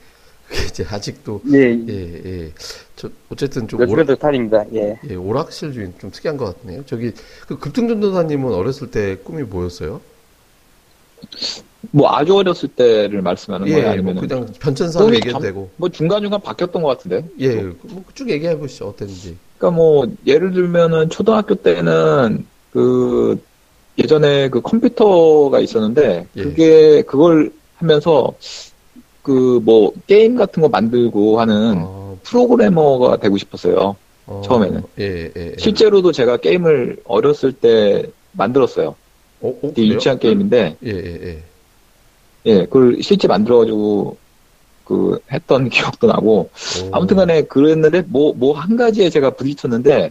[LAUGHS] 이제 아직도, 예. 예, 예. 저, 어쨌든 좀 오락, 몇몇 탄입니다. 예. 예, 오락실 주인 좀 특이한 것 같네요. 저기, 그 급등전도사님은 어렸을 때 꿈이 뭐였어요? 뭐 아주 어렸을 때를 말씀하는 예, 거예요? 뭐 아니면 그냥 변천사로 꿈이 얘기해도 감- 되고. 뭐 중간중간 바뀌었던 것 같은데. 예, 뭐쭉 얘기해 보시죠. 어땠는지. 그러니까 뭐 예를 들면은 초등학교 때는 그 예전에 그 컴퓨터가 있었는데 예. 그게 그걸 하면서 그 뭐 게임 같은 거 만들고 하는 어, 프로그래머가 되고 싶었어요. 어, 처음에는. 예, 예. 예. 실제로도 제가 게임을 어렸을 때 만들었어요. 어, 어? 유치한 게임인데 예, 예, 예. 예, 그걸 실제 만들어가지고 그 했던 [LAUGHS] 기억도 나고 오. 아무튼간에 그랬는데 뭐 뭐 한 가지에 제가 부딪혔는데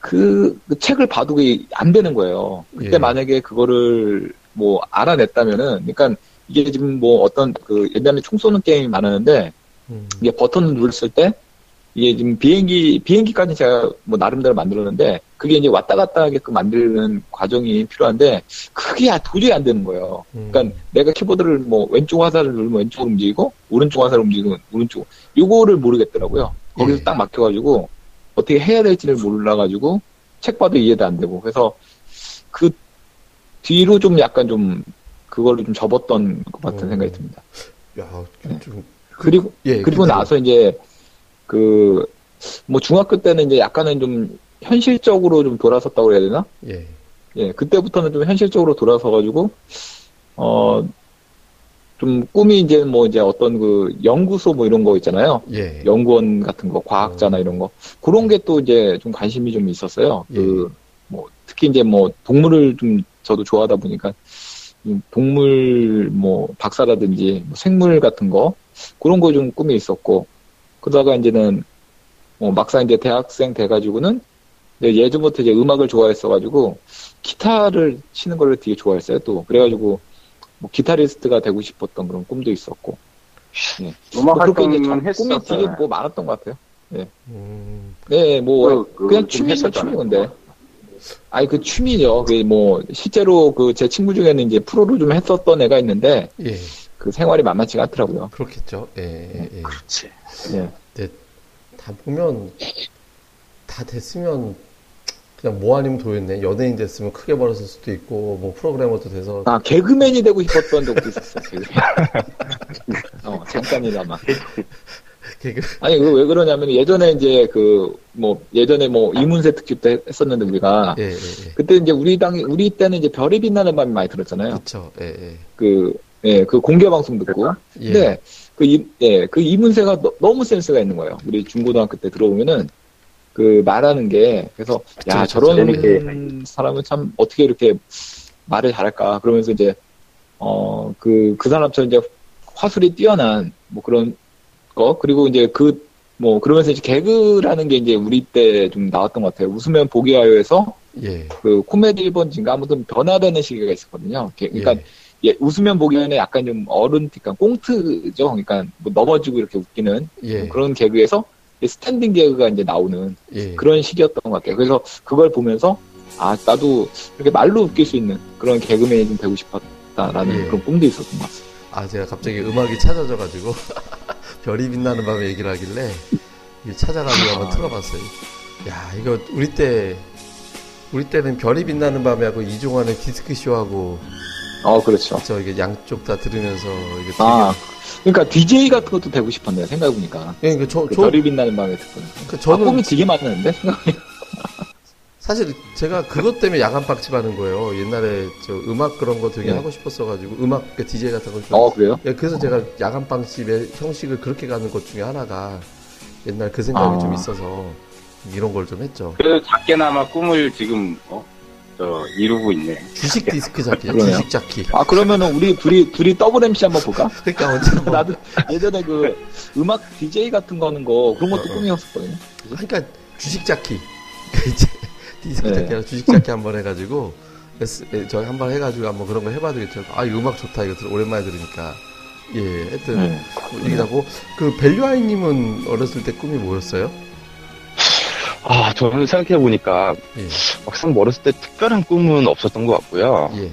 그, 그 책을 봐도 그게 안 되는 거예요. 그때 예. 만약에 그거를 뭐 알아냈다면은 그러니까 이게 지금 뭐 어떤 그 옛날에 총 쏘는 게임이 많았는데 음, 이게 버튼을 눌렀을 때 이게 지금 비행기 비행기까지 제가 뭐 나름대로 만들었는데 그게 이제 왔다 갔다 하게끔 만드는 과정이 필요한데 그게 도저히 안 되는 거예요. 음. 그러니까 내가 키보드를 뭐 왼쪽 화살을 누르면 왼쪽으로 움직이고 오른쪽 화살을 움직이면 오른쪽 요거를 모르겠더라고요. 거기서 예. 딱 막혀가지고 어떻게 해야 될지를 몰라가지고 책 봐도 이해도 안 되고 그래서 그 뒤로 좀 약간 좀 그거를 좀 접었던 것 같은 음. 생각이 듭니다. 야, 좀, 그리고 예, 그리고 근데- 나서 이제 그 뭐 중학교 때는 이제 약간은 좀 현실적으로 좀 돌아섰다고 해야 되나? 예, 예, 그때부터는 좀 현실적으로 돌아서 가지고, 어, 좀 꿈이 이제 뭐 이제 어떤 그 연구소 뭐 이런 거 있잖아요. 예. 연구원 같은 거, 과학자나 이런 거. 그런 게 또 이제 좀 관심이 좀 있었어요. 그, 뭐, 특히 이제 뭐 동물을 좀 저도 좋아하다 보니까, 좀 동물 뭐 박사라든지 뭐 생물 같은 거, 그런 거 좀 꿈이 있었고, 그러다가 이제는 뭐 막상 이제 대학생 돼가지고는 예전부터 이제 음악을 좋아했어가지고 기타를 치는 걸 되게 좋아했어요 또 그래가지고 뭐 기타리스트가 되고 싶었던 그런 꿈도 있었고 음악 뭐 그렇게 이제 활동은 꿈이 되게 했었잖아요. 뭐 많았던 것 같아요. 음, 네, 뭐 그- 그 취미죠 했었잖아요. 취미 근데. 아니 그 취미죠. 그 뭐 실제로 그 제 친구 중에는 이제 프로를 좀 했었던 애가 있는데 예. 그 생활이 만만치가 않더라고요. 그렇겠죠. 예, 예, 예. 그렇지. 예. 다 보면, 다 됐으면, 그냥 뭐 아니면 도였네. 연예인 됐으면 크게 벌었을 수도 있고, 뭐 프로그래머도 돼서. 아 개그맨이 되고 싶었던 적도 있었어요. 개그맨. [LAUGHS] 어 잠깐이나마. 개그, [LAUGHS] 아니, 그 왜 그러냐면 예전에 이제 그, 뭐, 예전에 뭐 이문세 특집도 했- 했었는데 우리가. 예, 예, 예. 그때 이제 우리 당이, 우리 때는 이제 별이 빛나는 밤이 많이 들었잖아요. 그쵸. 예, 예. 그, 예, 그 공개 방송 듣고. 예. 근데 그, 이, 예, 그 이문세가 너, 무 센스가 있는 거예요. 우리 중고등학교 때 들어보면은 그 말하는 게 그래서 야, 그쵸, 저런 재밌게. 사람은 참 어떻게 이렇게 말을 잘할까. 그러면서 이제, 어, 그, 그 사람처럼 이제 화술이 뛰어난 뭐 그런 거. 그리고 이제 그, 뭐, 그러면서 이제 개그라는 게 이제 우리 때 좀 나왔던 것 같아요. 웃으면 보기 하여에서 예. 그 코미디 1번지인가 아무튼 변화되는 시기가 있었거든요. 게- 그러니까 예. 예, 웃으면 보기 하여는 약간 좀 어른, 그러니까 꽁트죠. 그러니까 뭐 넘어지고 이렇게 웃기는 예. 그런 개그에서 스탠딩 개그가 이제 나오는 예. 그런 시기였던 것 같아요. 그래서 그걸 보면서 아 나도 이렇게 말로 웃길 수 있는 그런 개그맨이 좀 되고 싶었다라는 예. 그런 꿈도 있었던 것 같습니다. 아, 제가 갑자기 음악이 찾아져가지고, [LAUGHS] 별이 빛나는 밤에 얘기를 하길래, 찾아가지고 한번 틀어봤어요. 야, 이거 우리 때, 우리 때는 별이 빛나는 밤에 하고 이종환의 디스크 쇼하고, 어 그렇죠. 저 이게 양쪽 다 들으면서, 이게. 아 그러니까 DJ 같은 것도 되고 싶었네요. 생각해보니까 예, 그 저, 그 저, 별이 빛나는 밤에 듣거든. 그 아, 저는 꿈이 되게 많았는데 생각해. 사실 제가 그것 때문에 야간 빵집 하는 거예요. 옛날에 저 음악 그런 거 되게 네. 하고 싶었어가지고, 음악, 그 DJ 같은 거. 어 그래요? 예, 그래서 제가 야간 빵집의 형식을 그렇게 가는 것 중에 하나가 옛날 그 생각이 아. 좀 있어서 이런 걸 좀 했죠. 그래도 작게나마 꿈을 지금 어? 저 이루고 있네. 주식 디스크. 그러네요. 주식 자키. 아 그러면은 우리 둘이 둘이 더블 MC 한번 볼까? [LAUGHS] 그러니까 언제 한번 나도 예전에 그 음악 DJ 같은 거 하는 거 그런 것도 어, 어. 꿈이었었거든요. 그러니까 주식 자키. [LAUGHS] 디스크 네. 자키 아니라 주식 자키 한번 해가지고 저희 한번 해가지고 한번 그런 거 해봐도 되겠죠. 아, 이 음악 좋다. 이거 들- 오랜만에 들으니까. 예, 하여튼 네. 뭐 얘기하고 그 벨류아이님은 어렸을 때 꿈이 뭐였어요? 아, 저는 생각해보니까, 예, 막상 뭐 어렸을 때 특별한 꿈은 없었던 것 같고요. 예,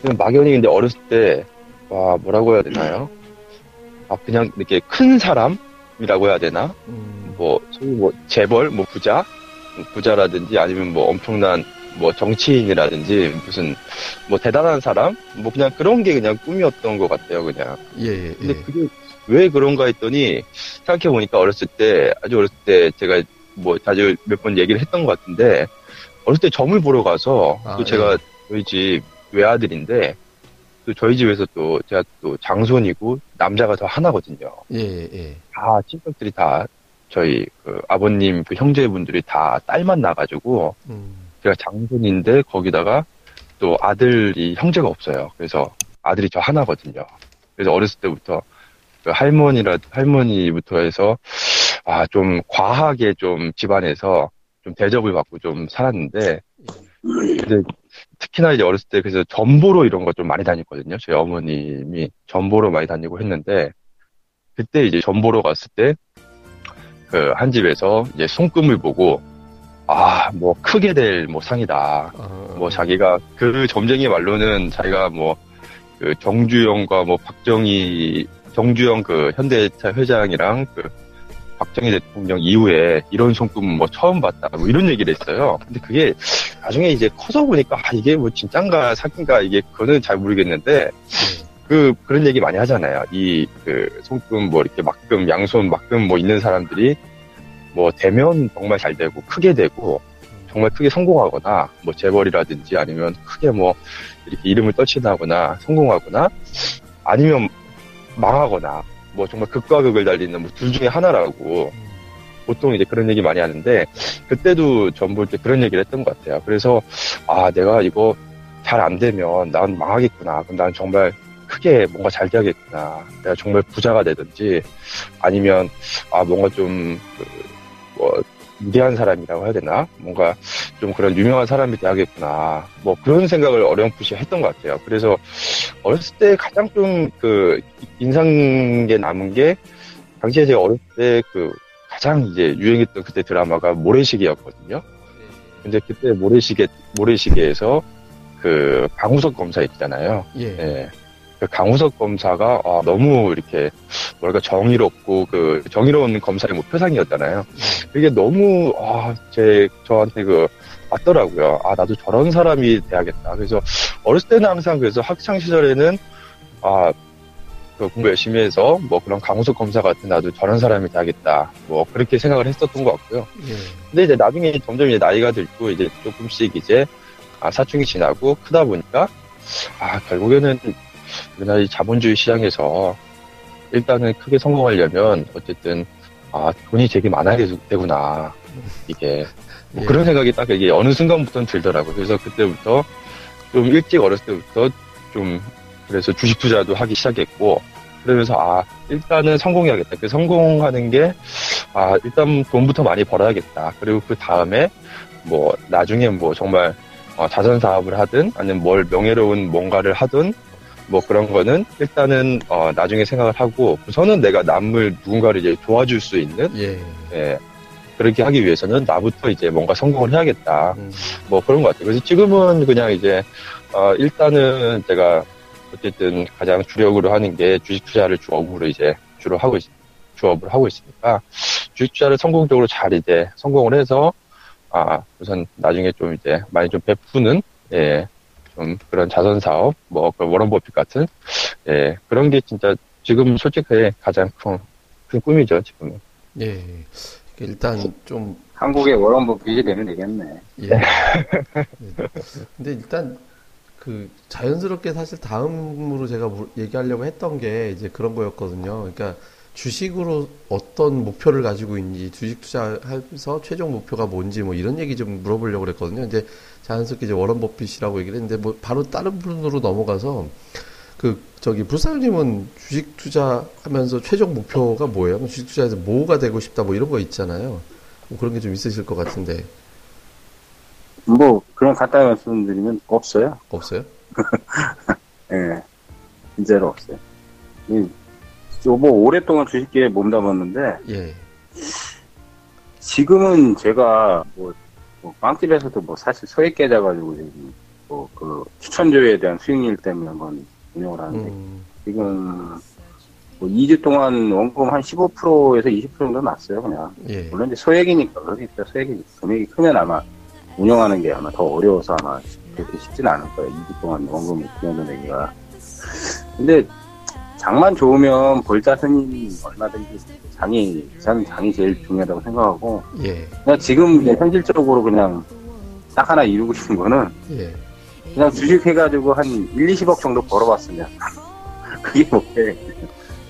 그냥 막연히 근데 어렸을 때, 와, 뭐라고 해야 되나요? 아, 그냥 이렇게 큰 사람이라고 해야 되나? 음, 뭐, 소위 뭐, 재벌, 뭐, 부자? 부자라든지 아니면 뭐 엄청난 뭐 정치인이라든지 무슨 뭐 대단한 사람? 뭐 그냥 그런 게 그냥 꿈이었던 것 같아요, 그냥. 예, 예, 근데 예. 그게 왜 그런가 했더니 생각해 보니까 어렸을 때, 아주 어렸을 때 제가 뭐 자주 몇 번 얘기를 했던 것 같은데 어렸을 때 점을 보러 가서 아, 또 제가 예. 저희 집 외아들인데 또 저희 집에서 또 제가 또 장손이고 남자가 더 하나거든요. 예, 예. 다 친척들이 다 저희 그 아버님 그 형제분들이 다 딸만 나가지고 음, 제가 장손인데 거기다가 또 아들이 형제가 없어요. 그래서 아들이 저 하나거든요. 그래서 어렸을 때부터 그 할머니라 할머니부터 해서 아 좀 과하게 좀 집안에서 좀 대접을 받고 좀 살았는데 근데 특히나 이제 어렸을 때 그래서 전보로 이런 거 좀 많이 다녔거든요. 저희 어머님이 전보로 많이 다니고 했는데 그때 이제 전보로 갔을 때 그 한 집에서 이제 손금을 보고 아 뭐 크게 될 뭐 상이다. 아, 뭐 자기가 그 점쟁이 말로는 자기가 뭐 그 정주영과 뭐 박정희 정주영 그 현대차 회장이랑 그 박정희 대통령 이후에 이런 손금 뭐 처음 봤다 뭐 이런 얘기를 했어요. 근데 그게 나중에 이제 커서 보니까 아 이게 뭐 진짠가 사기인가 이게 그거는 잘 모르겠는데 그 그런 얘기 많이 하잖아요. 이 그 손금 뭐 이렇게 막금 양손 막금 뭐 있는 사람들이 뭐 되면 정말 잘 되고 크게 되고 정말 크게 성공하거나 뭐 재벌이라든지 아니면 크게 뭐 이렇게 이름을 떨친다거나 성공하거나 아니면 망하거나 뭐 정말 극과 극을 달리는 뭐 둘 중에 하나라고 보통 이제 그런 얘기 많이 하는데 그때도 전볼때 그런 얘기를 했던 것 같아요. 그래서 아 내가 이거 잘 안 되면 난 망하겠구나. 그럼 난 정말 크게 뭔가 잘 돼야겠구나. 내가 정말 부자가 되든지 아니면 아 뭔가 좀뭐 위대한 사람이라고 해야 되나? 뭔가 좀 그런 유명한 사람이 돼야겠구나. 뭐 그런 생각을 어렴풋이 했던 것 같아요. 그래서 어렸을 때 가장 좀 그 인상에 남은 게 당시에 제가 어렸을 때 그 가장 이제 유행했던 그때 드라마가 모래시계였거든요. 근데 그때 모래시계 모래시계에서 그 강우석 검사 있잖아요. 예, 예. 그 강우석 검사가 아, 너무 이렇게 뭐랄까 정의롭고 그 정의로운 검사의 뭐 표상이었잖아요. 그게 너무 아, 제 저한테 그 맞더라고요. 아 나도 저런 사람이 돼야겠다. 그래서 어렸을 때는 항상 그래서 학창 시절에는 아. 그 공부 열심히 해서 뭐 그런 강우석 검사 같은 나도 저런 사람이 돼야겠다. 뭐 그렇게 생각을 했었던 것 같고요. 예, 근데 이제 나중에 점점 이제 나이가 들고 이제 조금씩 이제 아, 사춘기 지나고 크다 보니까 아 결국에는 우리나라 이 자본주의 시장에서 일단은 크게 성공하려면 어쨌든 아 돈이 되게 많아야 되구나 이게 뭐 예. 그런 생각이 딱 이게 어느 순간부터는 들더라고요. 그래서 그때부터 좀 일찍 어렸을 때부터 좀 그래서 주식 투자도 하기 시작했고 그러면서 아 일단은 성공해야겠다. 그 성공하는 게 아 일단 돈부터 많이 벌어야겠다. 그리고 그 다음에 뭐 나중에 뭐 정말 어, 자선 사업을 하든 아니면 뭘 명예로운 뭔가를 하든 뭐 그런 거는 일단은 어, 나중에 생각을 하고 우선은 내가 남을 누군가를 이제 도와줄 수 있는 예. 예, 그렇게 하기 위해서는 나부터 이제 뭔가 성공을 해야겠다. 음, 뭐 그런 것 같아요. 그래서 지금은 그냥 이제 어, 일단은 제가 어쨌든 가장 주력으로 하는 게 주식 투자를 주업으로 이제 주로 하고 있, 주업을 하고 있으니까 주식 투자를 성공적으로 잘 이제 성공을 해서 아 우선 나중에 좀 이제 많이 좀 베푸는 예. 좀 그런 자선 사업, 뭐, 그 워런 버핏 같은, 예, 그런 게 진짜 지금 솔직히 가장 큰, 큰 꿈이죠, 지금은. 예. 일단 좀 한국의 워런 버핏이 되면 되겠네. 예. [LAUGHS] 근데 일단 그 자연스럽게 사실 다음으로 제가 물- 얘기하려고 했던 게 이제 그런 거였거든요. 그러니까 주식으로 어떤 목표를 가지고 있는지 주식 투자하면서 최종 목표가 뭔지 뭐 이런 얘기 좀 물어보려고 그랬거든요. 이제 자연스럽게 이제 워런 버핏이라고 얘기를 했는데 뭐 바로 다른 분으로 넘어가서 그 저기 불사님은 주식 투자하면서 최종 목표가 뭐예요? 뭐 주식 투자에서 뭐가 되고 싶다 뭐 이런 거 있잖아요. 뭐 그런 게 좀 있으실 것 같은데 뭐 그런 간단히 말씀드리면 없어요. 없어요? [LAUGHS] 예, 진짜로 없어요. 이, 뭐 오랫동안 주식계에 몸담았는데 예, 지금은 제가 뭐, 뭐 빵집에서도 뭐 사실 서액 깨져가지고 지금 뭐그 추천조에 대한 수익률 때문에 한번 운영을 하는데 음, 지금 뭐 2주 동안 원금 한 15%에서 20% 정도 났어요 그냥. 예, 물론 이제 소액이니까 그러겠죠. 소액이 금액이 크면 아마 운영하는 게 아마 더 어려워서 아마 그렇게 쉽진 않을 거예요. 2주 동안 원금을 그 정도 내기가. 근데 장만 좋으면 볼자스님 얼마든지 장이 저는 장이 제일 중요하다고 생각하고 예, 그냥 지금 이제 현실적으로 그냥 딱 하나 이루고 싶은 거는 예. 그냥 주식 해가지고 한 1, 20억 정도 벌어봤으면 [LAUGHS] 그게 목표예요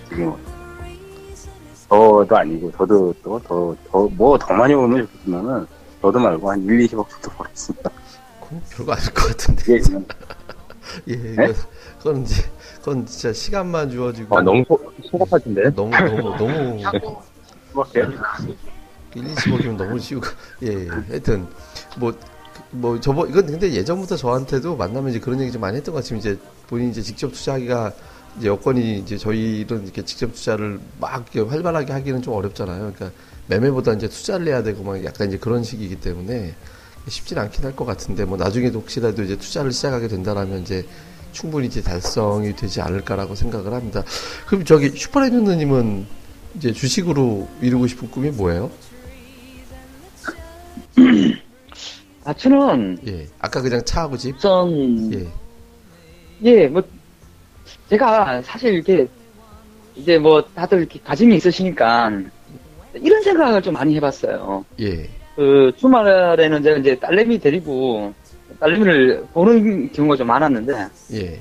지금은 더도 아니고 더도 또 더 더 뭐 더 많이 오면 좋겠지만은 더도 말고 한 1, 20억 정도 벌었으면 그건 별거 아닐 것 같은데. 그게 그냥 [LAUGHS] 예, 네? 그건 이제 그건 진짜 시간만 주어지고 아, 너무 소, 소박하신데? 너무 너무 너무 뭐게요 1, 20억이면 너무 쉬우고 예, 예. 하여튼 뭐뭐 저번 이건 근데 예전부터 저한테도 만나면 이제 그런 얘기 좀 많이 했던 것 같아요. 이제 본인이 이제 직접 투자하기가 이제 여건이 이제 저희 이런 이렇게 직접 투자를 막 이렇게 활발하게 하기는 좀 어렵잖아요. 그러니까 매매보다 이제 투자를 해야 되고 막 약간 이제 그런 식이기 때문에 쉽진 않긴 할 것 같은데 뭐 나중에도 혹시라도 이제 투자를 시작하게 된다라면 이제 충분히 이제 달성이 되지 않을까라고 생각을 합니다. 그럼 저기 슈퍼레드 누님은 이제 주식으로 이루고 싶은 꿈이 뭐예요? [CLEARS THROAT] 아, 저는 예. 아까 그냥 차하고 집? 우선 예. 예, 뭐, 제가 사실 이렇게, 이제 뭐, 다들 이렇게 가짐이 있으시니까, 이런 생각을 좀 많이 해봤어요. 예. 그, 주말에는 제가 이제 딸내미 데리고, 딸내미를 보는 경우가 좀 많았는데, 예.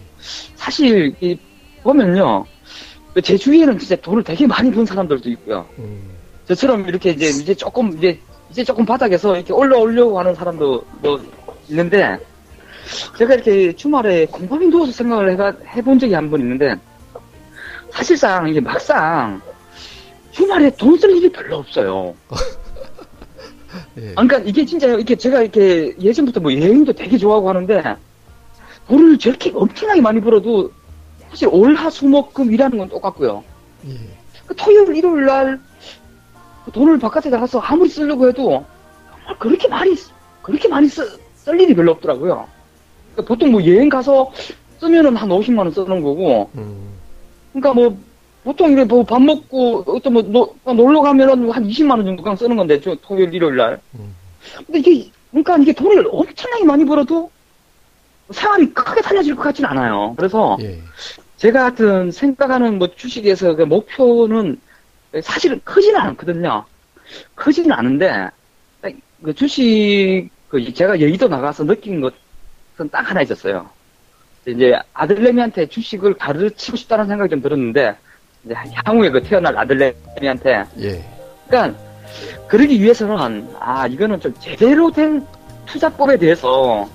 사실, 이, 보면요, 그제 주위에는 진짜 돈을 되게 많이 번 사람들도 있고요. 음. 저처럼 이렇게 이제, 이제 조금, 이제, 이제 조금 바닥에서 이렇게 올라오려고 하는 사람도 뭐, 있는데, 제가 이렇게 주말에 곰팡이 누워서 생각을 해가, 해본 적이 한 번 있는데, 사실상 이게 막상 주말에 돈 쓸 일이 별로 없어요. [LAUGHS] 예. 아, 그러니까 이게 진짜 이렇게 제가 이렇게 예전부터 뭐 여행도 되게 좋아하고 하는데, 돈을 저렇게 엄청나게 많이 벌어도 사실 월화수목금 일하는 건 똑같고요. 예. 그 토요일, 일요일 날그 돈을 바깥에 나가서 아무리 쓰려고 해도 정말 그렇게 많이, 쓸- 많이 쓰, 쓸 일이 별로 없더라고요. 그러니까 보통 뭐 여행 가서 쓰면은 한 50만 원 쓰는 거고, 음. 그러니까 뭐, 보통 이래 뭐 밥 먹고 어떤 뭐 노, 놀러 가면은 한 20만 원 정도 그냥 쓰는 건데, 저 토요일, 일요일 날. 음. 근데 이게, 그러니까 이게 돈을 엄청나게 많이 벌어도 생활이 크게 달라질 것 같진 않아요. 그래서 예. 제가 하여튼 생각하는 뭐 주식에서 그 목표는 사실은 크지는 않거든요. 크지는 않은데 그 주식 그 제가 여의도 나가서 느낀 것은 딱 하나 있었어요. 이제 아들내미한테 주식을 가르치고 싶다는 생각이 좀 들었는데 이제 향후에 그 태어날 아들내미한테 예. 그러니까 그러기 위해서는 아 이거는 좀 제대로 된 투자법에 대해서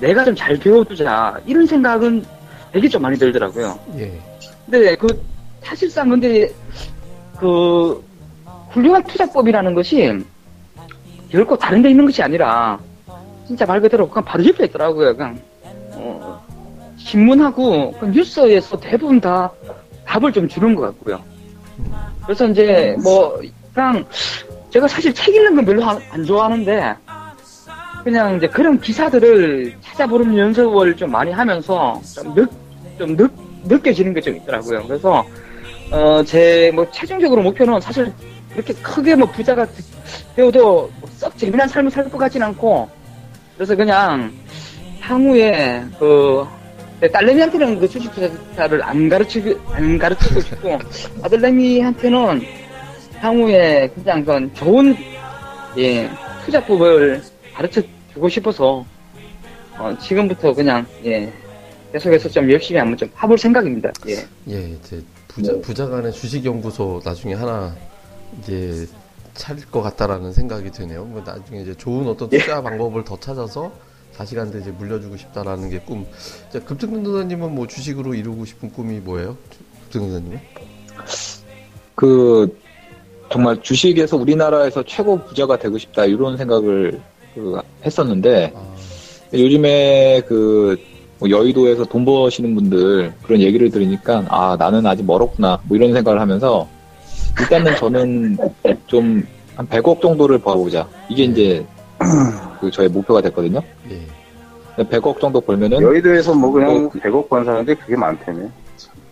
내가 좀 잘 배워두자 이런 생각은 되게 좀 많이 들더라고요. 예. 근데 그 사실상 근데 그 훌륭한 투자법이라는 것이 결코 다른 데 있는 것이 아니라 진짜 말 그대로 그냥 바로 옆에 있더라고요. 그냥 어, 신문하고 그 뉴스에서 대부분 다 답을 좀 주는 것 같고요. 그래서 이제 뭐 그냥 제가 사실 책 읽는 건 별로 안, 안 좋아하는데 그냥 이제 그런 기사들을 찾아보는 연습을 좀 많이 하면서 좀, 느, 좀 느, 느껴지는 게 좀 있더라고요. 그래서 어, 제 뭐 최종적으로 목표는 사실 그렇게 크게 뭐 부자가 되어도 뭐썩 재미난 삶을 살 것 같진 않고 그래서 그냥 향후에 그내 딸내미한테는 그 주식 투자를 안 가르치고 안 가르치고 싶고 아들내미한테는 향후에 그냥 그건 좋은 예 투자법을 가르쳐 주고 싶어서 어, 지금부터 그냥 예 계속해서 좀 열심히 한번 좀 해볼 생각입니다. 예. 예, 이제 부자, 네. 부자 간의 주식연구소 나중에 하나 이제 차릴 것 같다라는 생각이 드네요. 뭐 나중에 이제 좋은 어떤 예. 투자 방법을 더 찾아서 자식한테 이제 물려주고 싶다라는 게 꿈. 자, 급등전도사님은 뭐 주식으로 이루고 싶은 꿈이 뭐예요? 급등전도사님은? 그 정말 주식에서 우리나라에서 최고 부자가 되고 싶다 이런 생각을 그 했었는데 아, 요즘에 그 뭐 여의도에서 돈 버시는 분들 그런 얘기를 들으니까 아 나는 아직 멀었구나 뭐 이런 생각을 하면서 일단은 저는 좀 한 100억 정도를 벌어보자 이게 이제 [CLEARS THROAT] 그 저의 목표가 됐거든요. 예. 100억 정도 벌면은 여의도에서 뭐 그냥 어, 100억 번 사는데 그게 많다며.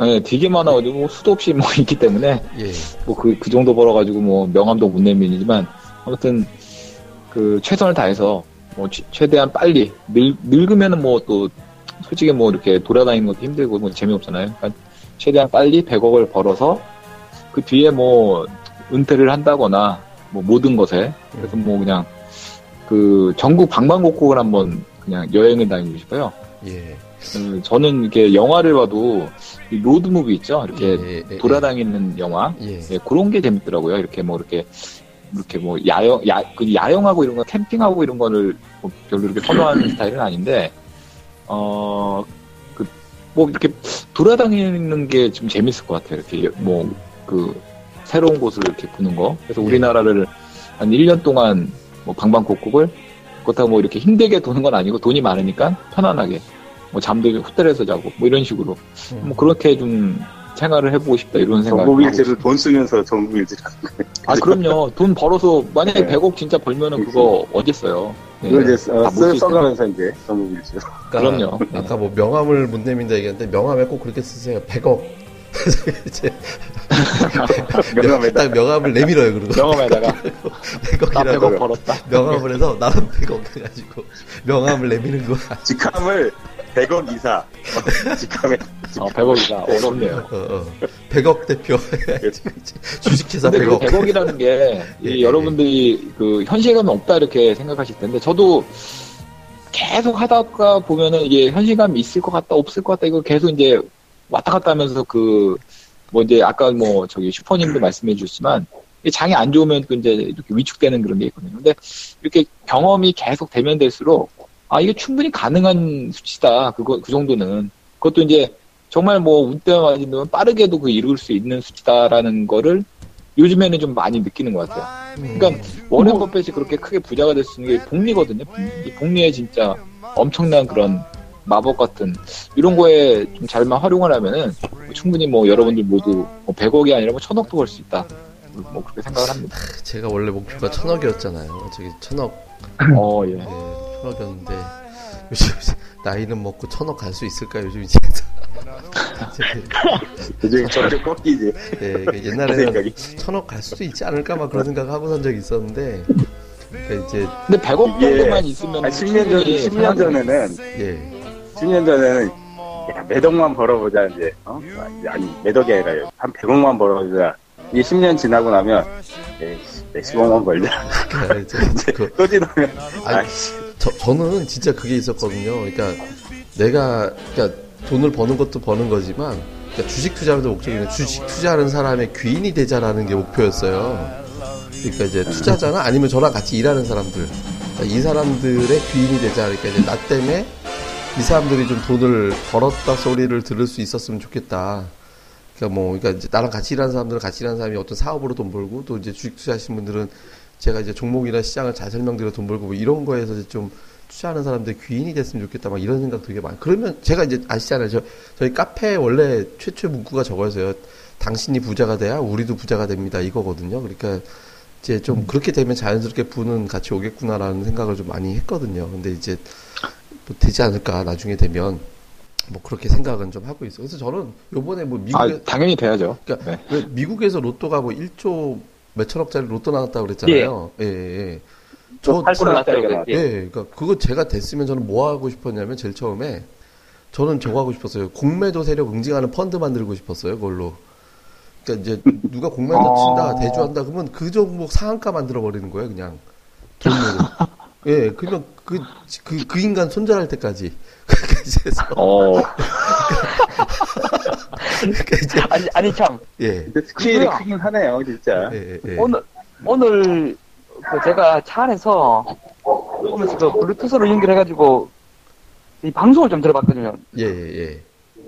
예, 되게 많아가지고 수도 없이 뭐 있기 때문에 예. 뭐그그 정도 벌어가지고 뭐 명함도 못 내밀지만 아무튼 그 최선을 다해서 뭐 최- 최대한 빨리 늙, 늙으면은 뭐 또 솔직히 뭐 이렇게 돌아다니는 것도 힘들고 뭐 재미없잖아요. 그러니까 최대한 빨리 100억을 벌어서 그 뒤에 뭐 은퇴를 한다거나 뭐 모든 것에 그래서 뭐 그냥 그 전국 방방곡곡을 한번 그냥 여행을 다니고 싶어요. 예. 그 저는 이렇게 영화를 봐도 이 로드 무비 있죠. 이렇게 예, 예, 예, 돌아다니는 영화. 예. 예, 그런 게 재밌더라고요. 이렇게 뭐 이렇게 이렇게 뭐 야영 야, 그 야영하고 이런 거 캠핑하고 이런 거를 뭐 별로 이렇게 선호하는 [CLEARS THROAT] 스타일은 아닌데 어 그 뭐 이렇게 돌아다니는 게 좀 재밌을 것 같아요. 이렇게 뭐 그 새로운 곳을 이렇게 보는 거. 그래서 예. 우리나라를 한 1년 동안 뭐 방방곡곡을 그렇다고 뭐 이렇게 힘들게 도는 건 아니고 돈이 많으니까 편안하게 뭐 잠도 호텔에서 자고 뭐 이런 식으로 음. 뭐 그렇게 좀 생활을 해보고 싶다 이런 생각. 전국일지를 돈 쓰면서 전국일지를 아 그럼요. 돈 벌어서 만약에 네. 100억 진짜 벌면은 그거 어디 있어요? 네. 그걸 이제 어, 쓸 써가면서 이제 전국일지. 아까, 그럼요. 네. 아까 뭐 명함을 못 내민다 얘기했는데 명함에 꼭 그렇게 쓰세요. 100억. 이제 명함에다 딱 명함을 내밀어요. 그리고 명함에다가 나 100억이라고 100억 벌었다. 명함을 해서 나는 100억 해가지고 명함을 내미는 거. 직함을 100억 이사. 어, 직함에 어, 100억이다. 어렵네요. 어, 어. 100억 대표. 주식회사 근데 그 100억. 100억이라는 게 [LAUGHS] 이 예, 예, 여러분들이 그 현실감이 없다 이렇게 생각하실 텐데 저도 계속 하다가 보면은 이게 현실감이 있을 것 같다 없을 것 같다 이거 계속 이제 왔다 갔다 하면서 그 뭐 이제 아까 뭐 저기 슈퍼님도 말씀해 주셨지만 이 장이 안 좋으면 또 이제 이렇게 위축되는 그런 게 있거든요. 근데 이렇게 경험이 계속 되면 될수록 아 이게 충분히 가능한 수치다. 그거 그 정도는 그것도 이제 정말 뭐 운때가 맞으면 빠르게도 그 이룰 수 있는 수치다라는 거를 요즘에는 좀 많이 느끼는 것 같아요. 그러니까 워렌 버핏이 그렇게 크게 부자가 될 수 있는 게 복리거든요. 이 복리에 진짜 엄청난 그런 마법 같은 이런 거에 좀 잘만 활용을 하면은 충분히 뭐 여러분들 모두 뭐 100억이 아니라 뭐 천억도 벌 수 있다. 뭐 그렇게 생각을 합니다. 제가 원래 목표가 천억이었잖아요. 저기 천억, [LAUGHS] 어, 예. 네, 천억이었는데 요즘 나이는 먹고 천억 갈 수 있을까 요즘 이제. [LAUGHS] 요즘 점점 꺾이지. 네, 그그 옛날에는. 천억 갈 수도 있지 않을까 막 그런 생각 하고 산 적이 있었는데 그러니까 이제 근데 100억 이게 정도만 있으면 한 10년 전, 충분히 10년 전에는, 예, 10년 전에는, 야, 억만 벌어보자, 이제, 어? 아니, 몇 억이 아니라, 한 100억만 벌어보자. 이게 10년 지나고 나면, 몇십억만 벌자. 그러니까 [LAUGHS] 이제 그 또 지나면, 아이씨. 저, 저는 진짜 그게 있었거든요. 그러니까 내가 그러니까 돈을 버는 것도 버는 거지만 그러니까 주식 투자하는 데 목적이 주식 투자하는 사람의 귀인이 되자라는 게 목표였어요. 그러니까 이제 투자자나 아니면 저랑 같이 일하는 사람들 그러니까 이 사람들의 귀인이 되자. 그러니까 이제 나 때문에 이 사람들이 좀 돈을 벌었다 소리를 들을 수 있었으면 좋겠다. 그러니까 뭐, 그러니까 이제 나랑 같이 일하는 사람들은 같이 일하는 사람이 어떤 사업으로 돈 벌고 또 이제 주식 투자하시는 분들은 제가 이제 종목이나 시장을 잘 설명드려 돈 벌고 뭐 이런 거에서 좀 투자하는 사람들 귀인이 됐으면 좋겠다 막 이런 생각 되게 많이. 그러면 제가 이제 아시잖아요. 저 저희 카페 원래 최초 문구가 저거였어요. 당신이 부자가 돼야 우리도 부자가 됩니다. 이거거든요. 그러니까 이제 좀 그렇게 되면 자연스럽게 부는 같이 오겠구나라는 생각을 좀 많이 했거든요. 근데 이제 뭐 되지 않을까 나중에 되면 뭐 그렇게 생각은 좀 하고 있어요. 그래서 저는 요번에 뭐 아, 미국에 당연히 돼야죠. 그러니까 네. 왜 미국에서 로또가 뭐 1조 몇천억짜리 로또 나왔다고 그랬잖아요. 예, 예. 예. 저, 팔팔 났다고 예. 예, 그러니까 그거 제가 됐으면 저는 뭐 하고 싶었냐면 제일 처음에 저는 저거 하고 싶었어요. 공매도 세력 응징하는 펀드 만들고 싶었어요. 그걸로. 그러니까 이제 누가 공매도 친다, 대주한다 그러면 그 종목 상한가 만들어 버리는 거예요, 그냥 돈으로. [LAUGHS] 예, 그러면 그, 그, 그 인간 손절할 때까지. [LAUGHS] 이제 어, 그러니까 이제 아니, 아니, 참. 예. 근데 스케일이. 크긴 하네요, 진짜. 예, 예, 예. 오늘, 오늘, 그 제가 차 안에서 오면서 그 블루투스로 연결해가지고 이 방송을 좀 들어봤거든요. 예, 예,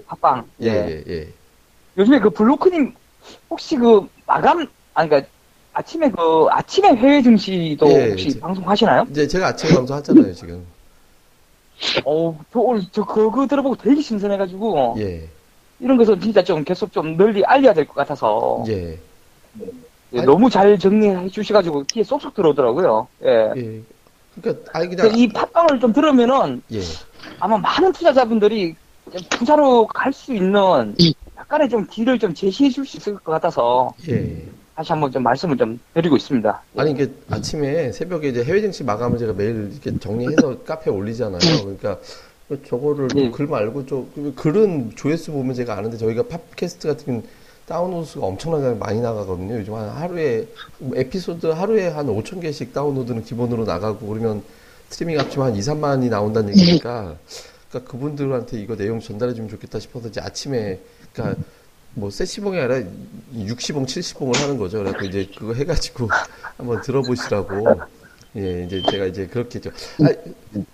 팟빵. 예, 예, 예. 요즘에 그 블로크님 혹시 그 마감, 아니, 그니까 아침에 그, 아침에 해외 증시도 예, 혹시 이제- 방송하시나요? 이제 제가 아침에 방송 하잖아요, 지금. 어, 저 오늘 저 그거 들어보고 되게 신선해가지고 예, 이런 것은 진짜 좀 계속 좀 널리 알려야 될 것 같아서 예, 예, 아니- 너무 잘 정리해 주셔가지고 귀에 쏙쏙 들어오더라고요. 예. 예. 그러니까 아니 그냥 이 팟빵을 좀 들으면은 예, 아마 많은 투자자분들이 투자로 갈 수 있는 약간의 좀 길을 좀 제시해 줄 수 있을 것 같아서 예. 다시 한번 좀 말씀을 좀 드리고 있습니다. 아니 이게 아침에 새벽에 이제 해외 증시 마감을 제가 매일 이렇게 정리해서 [LAUGHS] 카페에 올리잖아요. 그러니까 저거를 네. 글 말고 좀 글은 조회수 보면 제가 아는데 저희가 팟캐스트 같은 경우는 다운로드 수가 엄청나게 많이 나가거든요. 요즘 한 하루에 뭐 에피소드 하루에 한 5천 개씩 다운로드는 기본으로 나가고 그러면 스트리밍 합치면 한 2, 3만이 나온다는 얘기니까 그러니까 그분들한테 이거 내용 전달해 주면 좋겠다 싶어서 이제 아침에 그러니까 뭐 세시봉이 아니라 60봉, 70봉을 하는 거죠. 그래서 이제 그거 해가지고 [LAUGHS] 한번 들어보시라고. 예, 이제 제가 이제 그렇게 했죠. 아,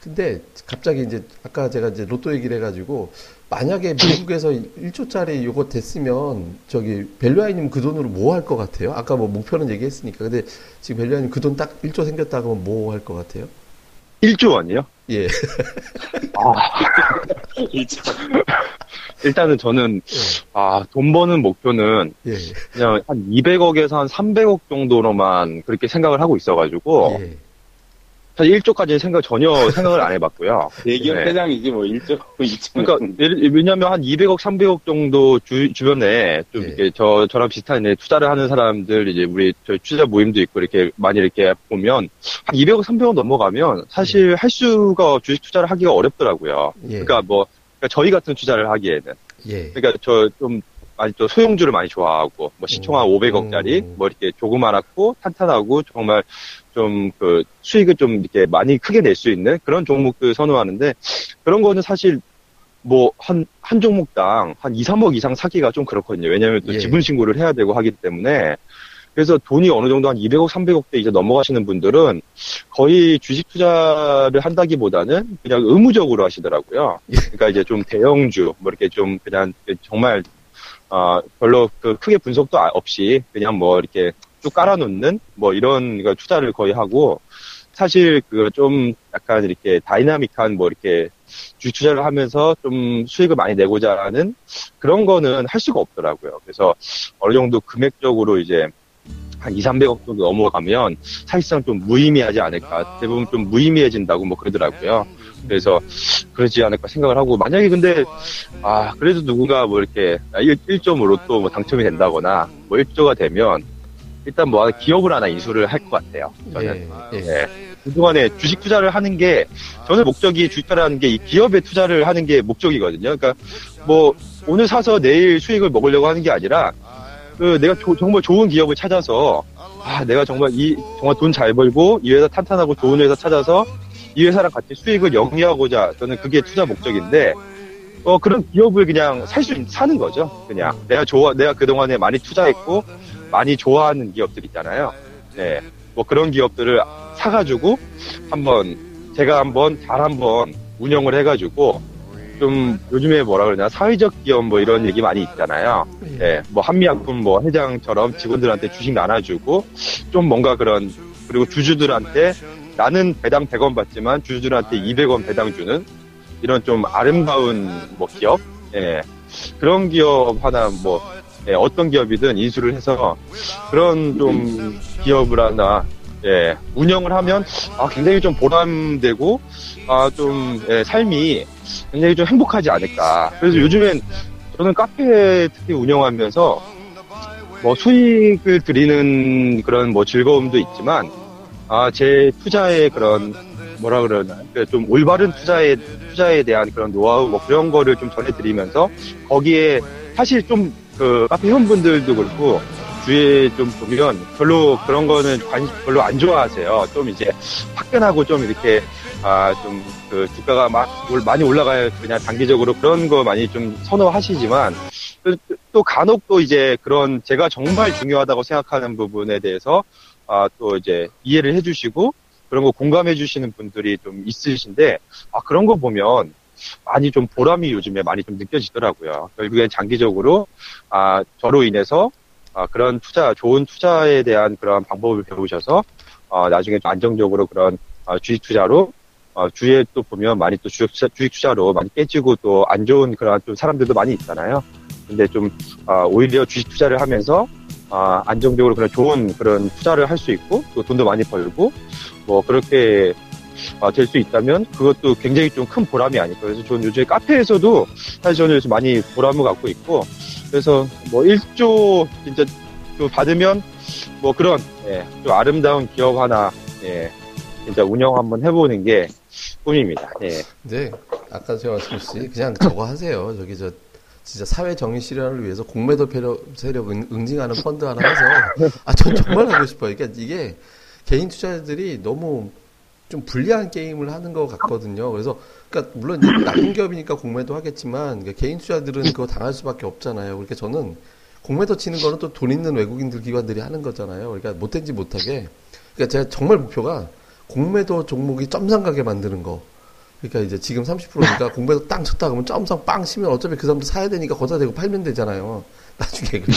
근데 갑자기 이제 아까 제가 이제 로또 얘기를 해가지고 만약에 미국에서 1조짜리 요거 됐으면 저기 벨류아이님 그 돈으로 뭐 할 것 같아요? 아까 뭐 목표는 얘기했으니까. 근데 지금 벨류아이님 그 돈 딱 1조 생겼다 그러면 뭐 할 것 같아요? 1조 원이요? 예. 일단은 저는 아, 돈 버는 목표는 예. 그냥 한 200억에서 한 300억 정도로만 그렇게 생각을 하고 있어가지고 예. 사실 1조까지는 생각 전혀 생각을 안 해봤고요. [LAUGHS] 대기업 네. 회장이지, 뭐, 1조, 2천. [LAUGHS] 그러니까 예를- 왜냐면 한 200억, 300억 정도 주, 주변에 좀 네. 이렇게 저 저랑 비슷한 이제 투자를 하는 사람들 이제 우리 저 투자 모임도 있고 이렇게 많이 이렇게 보면 한 200억, 300억 넘어가면 사실 할 수가 주식 투자를 하기가 어렵더라고요. 예. 그러니까 뭐 그러니까 저희 같은 투자를 하기에는 예. 그러니까 저 좀 또 소형주를 많이 좋아하고 뭐 시총 한 음. 500억짜리 음. 뭐 이렇게 조그만하고 탄탄하고 정말 좀 그 수익을 좀 이렇게 많이 크게 낼 수 있는 그런 종목들 선호하는데 그런 거는 사실 뭐한한 종목당 한 2, 3억 이상 사기가 좀 그렇거든요. 왜냐하면 또 예. 지분 신고를 해야 되고 하기 때문에 그래서 돈이 어느 정도 한 200억, 300억대 이제 넘어가시는 분들은 거의 주식 투자를 한다기보다는 그냥 의무적으로 하시더라고요. 예. 그러니까 이제 좀 대형주, 뭐 이렇게 좀 그냥 정말 아 별로 그 크게 분석도 아- 없이 그냥 뭐 이렇게 쭉 깔아놓는 뭐 이런 거 투자를 거의 하고 사실 그 좀 약간 이렇게 다이나믹한 뭐 이렇게 주식 투자를 하면서 좀 수익을 많이 내고자 하는 그런 거는 할 수가 없더라고요. 그래서 어느 정도 금액적으로 이제 한 2, 300억 정도 넘어가면 사실상 좀 무의미하지 않을까. 대부분 좀 무의미해진다고 뭐 그러더라고요. 그래서 그러지 않을까 생각을 하고 만약에 근데 아 그래도 누군가 뭐 이렇게 1, 1점 로또 뭐 당첨이 된다거나 뭐 1조가 되면 일단 뭐 기업을 하나 인수를 할 것 같아요. 저는 예. 예. 네. 그동안에 주식 투자를 하는 게, 저는 목적이 주식 투자를 하는 게 이 기업에 투자를 하는 게 목적이거든요. 그러니까 뭐, 오늘 사서 내일 수익을 먹으려고 하는 게 아니라, 그 내가 조- 정말 좋은 기업을 찾아서, 아, 내가 정말 이, 정말 돈 잘 벌고, 이 회사 탄탄하고 좋은 회사 찾아서, 이 회사랑 같이 수익을 영위하고자, 저는 그게 투자 목적인데, 어, 그런 기업을 그냥 살 수, 사는 거죠. 그냥. 내가 좋아, 내가 그동안에 많이 투자했고, 많이 좋아하는 기업들 있잖아요. 네. 뭐 그런 기업들을 사 가지고 한번 제가 한번 잘 한번 운영을 해 가지고 좀 요즘에 뭐라 그러냐 사회적 기업 뭐 이런 얘기 많이 있잖아요. 예, 뭐 한미약품 뭐 회장처럼 직원들한테 주식 나눠주고 좀 뭔가 그런 그리고 주주들한테 나는 배당 100원 받지만 주주들한테 200원 배당 주는 이런 좀 아름다운 뭐 기업, 예, 그런 기업 하나 뭐 예, 어떤 기업이든 인수를 해서 그런 좀 기업을 하나 예, 운영을 하면 아, 굉장히 좀 보람되고 아, 좀 예, 삶이 굉장히 좀 행복하지 않을까. 그래서 요즘엔 저는 카페 특히 운영하면서 뭐 수익을 드리는 그런 뭐 즐거움도 있지만 아, 제 투자의 그런 뭐라 그러나 그좀 올바른 투자에 투자에 대한 그런 노하우 뭐 그런 거를 좀 전해드리면서 거기에 사실 좀 그 카페 회원분들도 그렇고 주위에 좀 보면 별로 그런 거는 관 별로 안 좋아하세요. 좀 이제 화끈하고 좀 이렇게 아 좀 그 주가가 막 올- 많이 올라가야 그냥 단기적으로 그런 거 많이 좀 선호하시지만 또, 또 간혹 또 이제 그런 제가 정말 중요하다고 생각하는 부분에 대해서 아 또 이제 이해를 해주시고 그런 거 공감해 주시는 분들이 좀 있으신데 아 그런 거 보면 많이 좀 보람이 요즘에 많이 좀 느껴지더라고요. 결국엔 장기적으로 아 저로 인해서 아, 그런 투자, 좋은 투자에 대한 그런 방법을 배우셔서, 어, 나중에 좀 안정적으로 그런, 어, 주식 투자로, 어, 주위에 또 보면 많이 또 주식 투자, 주식 투자로 많이 깨지고 또 안 좋은 그런 좀 사람들도 많이 있잖아요. 근데 좀, 아, 오히려 주식 투자를 하면서, 아, 안정적으로 그런 좋은 그런 투자를 할 수 있고, 또 돈도 많이 벌고, 뭐, 그렇게, 아, 될 수 있다면, 그것도 굉장히 좀 큰 보람이 아닐까. 그래서 저는 요즘에 카페에서도 사실 저는 요즘 많이 보람을 갖고 있고, 그래서 뭐 1조 진짜 좀 받으면 뭐 그런 예, 좀 아름다운 기업 하나 예, 진짜 운영 한번 해보는 게 꿈입니다. 예. 근데 아까 제가 말씀드렸듯이 그냥 저거 하세요. 저기 저 진짜 사회 정의 실현을 위해서 공매도 세력, 응- 응징하는 펀드 하나 해서 아 전 정말 하고 싶어요. 그러니까 이게 개인 투자자들이 너무 좀 불리한 게임을 하는 것 같거든요. 그래서 그러니까 물론 나쁜 기업이니까 공매도 하겠지만 그러니까 개인 투자들은 그거 당할 수밖에 없잖아요. 그러니까 저는 공매도 치는 거는 또 돈 있는 외국인들 기관들이 하는 거잖아요. 그러니까 못된지 못하게. 그러니까 제가 정말 목표가 공매도 종목이 점상 가게 만드는 거. 그러니까 이제 지금 30%니까 공매도 땅 쳤다 그러면 점상 빵 치면 어차피 그 사람도 사야 되니까 거기다 대고 팔면 되잖아요. [LAUGHS] 나중에 그러니까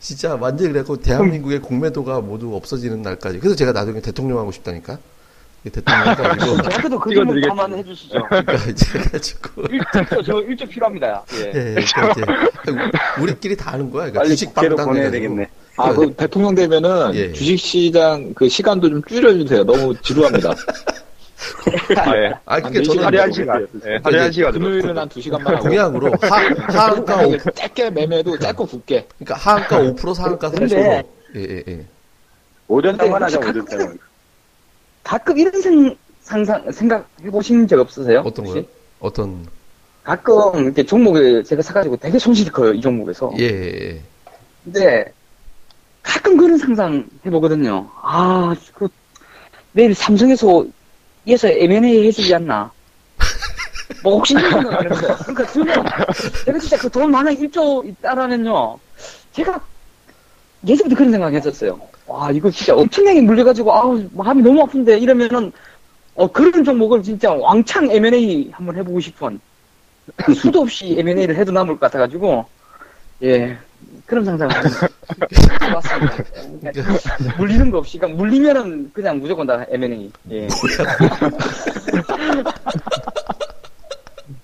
진짜 완전히 그래갖고 대한민국의 공매도가 모두 없어지는 날까지. 그래서 제가 나중에 대통령 하고 싶다니까. 이게 대통령 해가지고 저한테도 [LAUGHS] 그 질문 찍어드리겠습니다. 한번 해주시죠. [LAUGHS] 그러니까 이제 해가지고 일조, 저 일조 필요합니다. 예. 예, 그러니까 이제 우리끼리 다 하는 거야. 그러니까 빨리 주식 방당 보내야. 되겠네. 아, 그 대통령 되면은 예. 주식시장 그 시간도 좀 줄여주세요. 너무 지루합니다. 예. 아, 그러니까 네 저는 하루에 한 시간. 예, 하루에 한 시간. 금요일은 한 2시간만 하고. 공약으로 하, 하한가 [LAUGHS] 5, 짧게 매매도 짧고 굵게. 그러니까 하한가 5% 상한가 3%. 근데- 예, 예, 예. 오전장만 하자, 혹시 오전장. 가끔 이런 생, 상상, 생각해 보신 적 없으세요? 어떤? 거요? 어떤 가끔 이렇게 종목을 제가 사가지고 되게 손실이 커요, 이 종목에서. 예, 예, 예. 근데 가끔 그런 상상 해보거든요. 아, 그 내일 삼성에서 에서 M&A 해주지 않나? 뭐 혹시 이런 생각 그러면서 그러니까 저는 제가 진짜 그돈 만약 1조 있다라면요, 제가 예전부터 그런 생각 했었어요. 와, 이거 진짜 엄청나게 물려가지고 아우 마음이 너무 아픈데 이러면은 어 그런 종목을 진짜 왕창 M&A 한번 해보고 싶은 그 수도 없이 M&A를 해도 남을 것 같아가지고 예 그런 상상을 해봤습니다. [LAUGHS] 그러니까 [LAUGHS] 물리는 거 없이 그냥 물리면은 그냥 무조건 다 M&A. 예. [LAUGHS]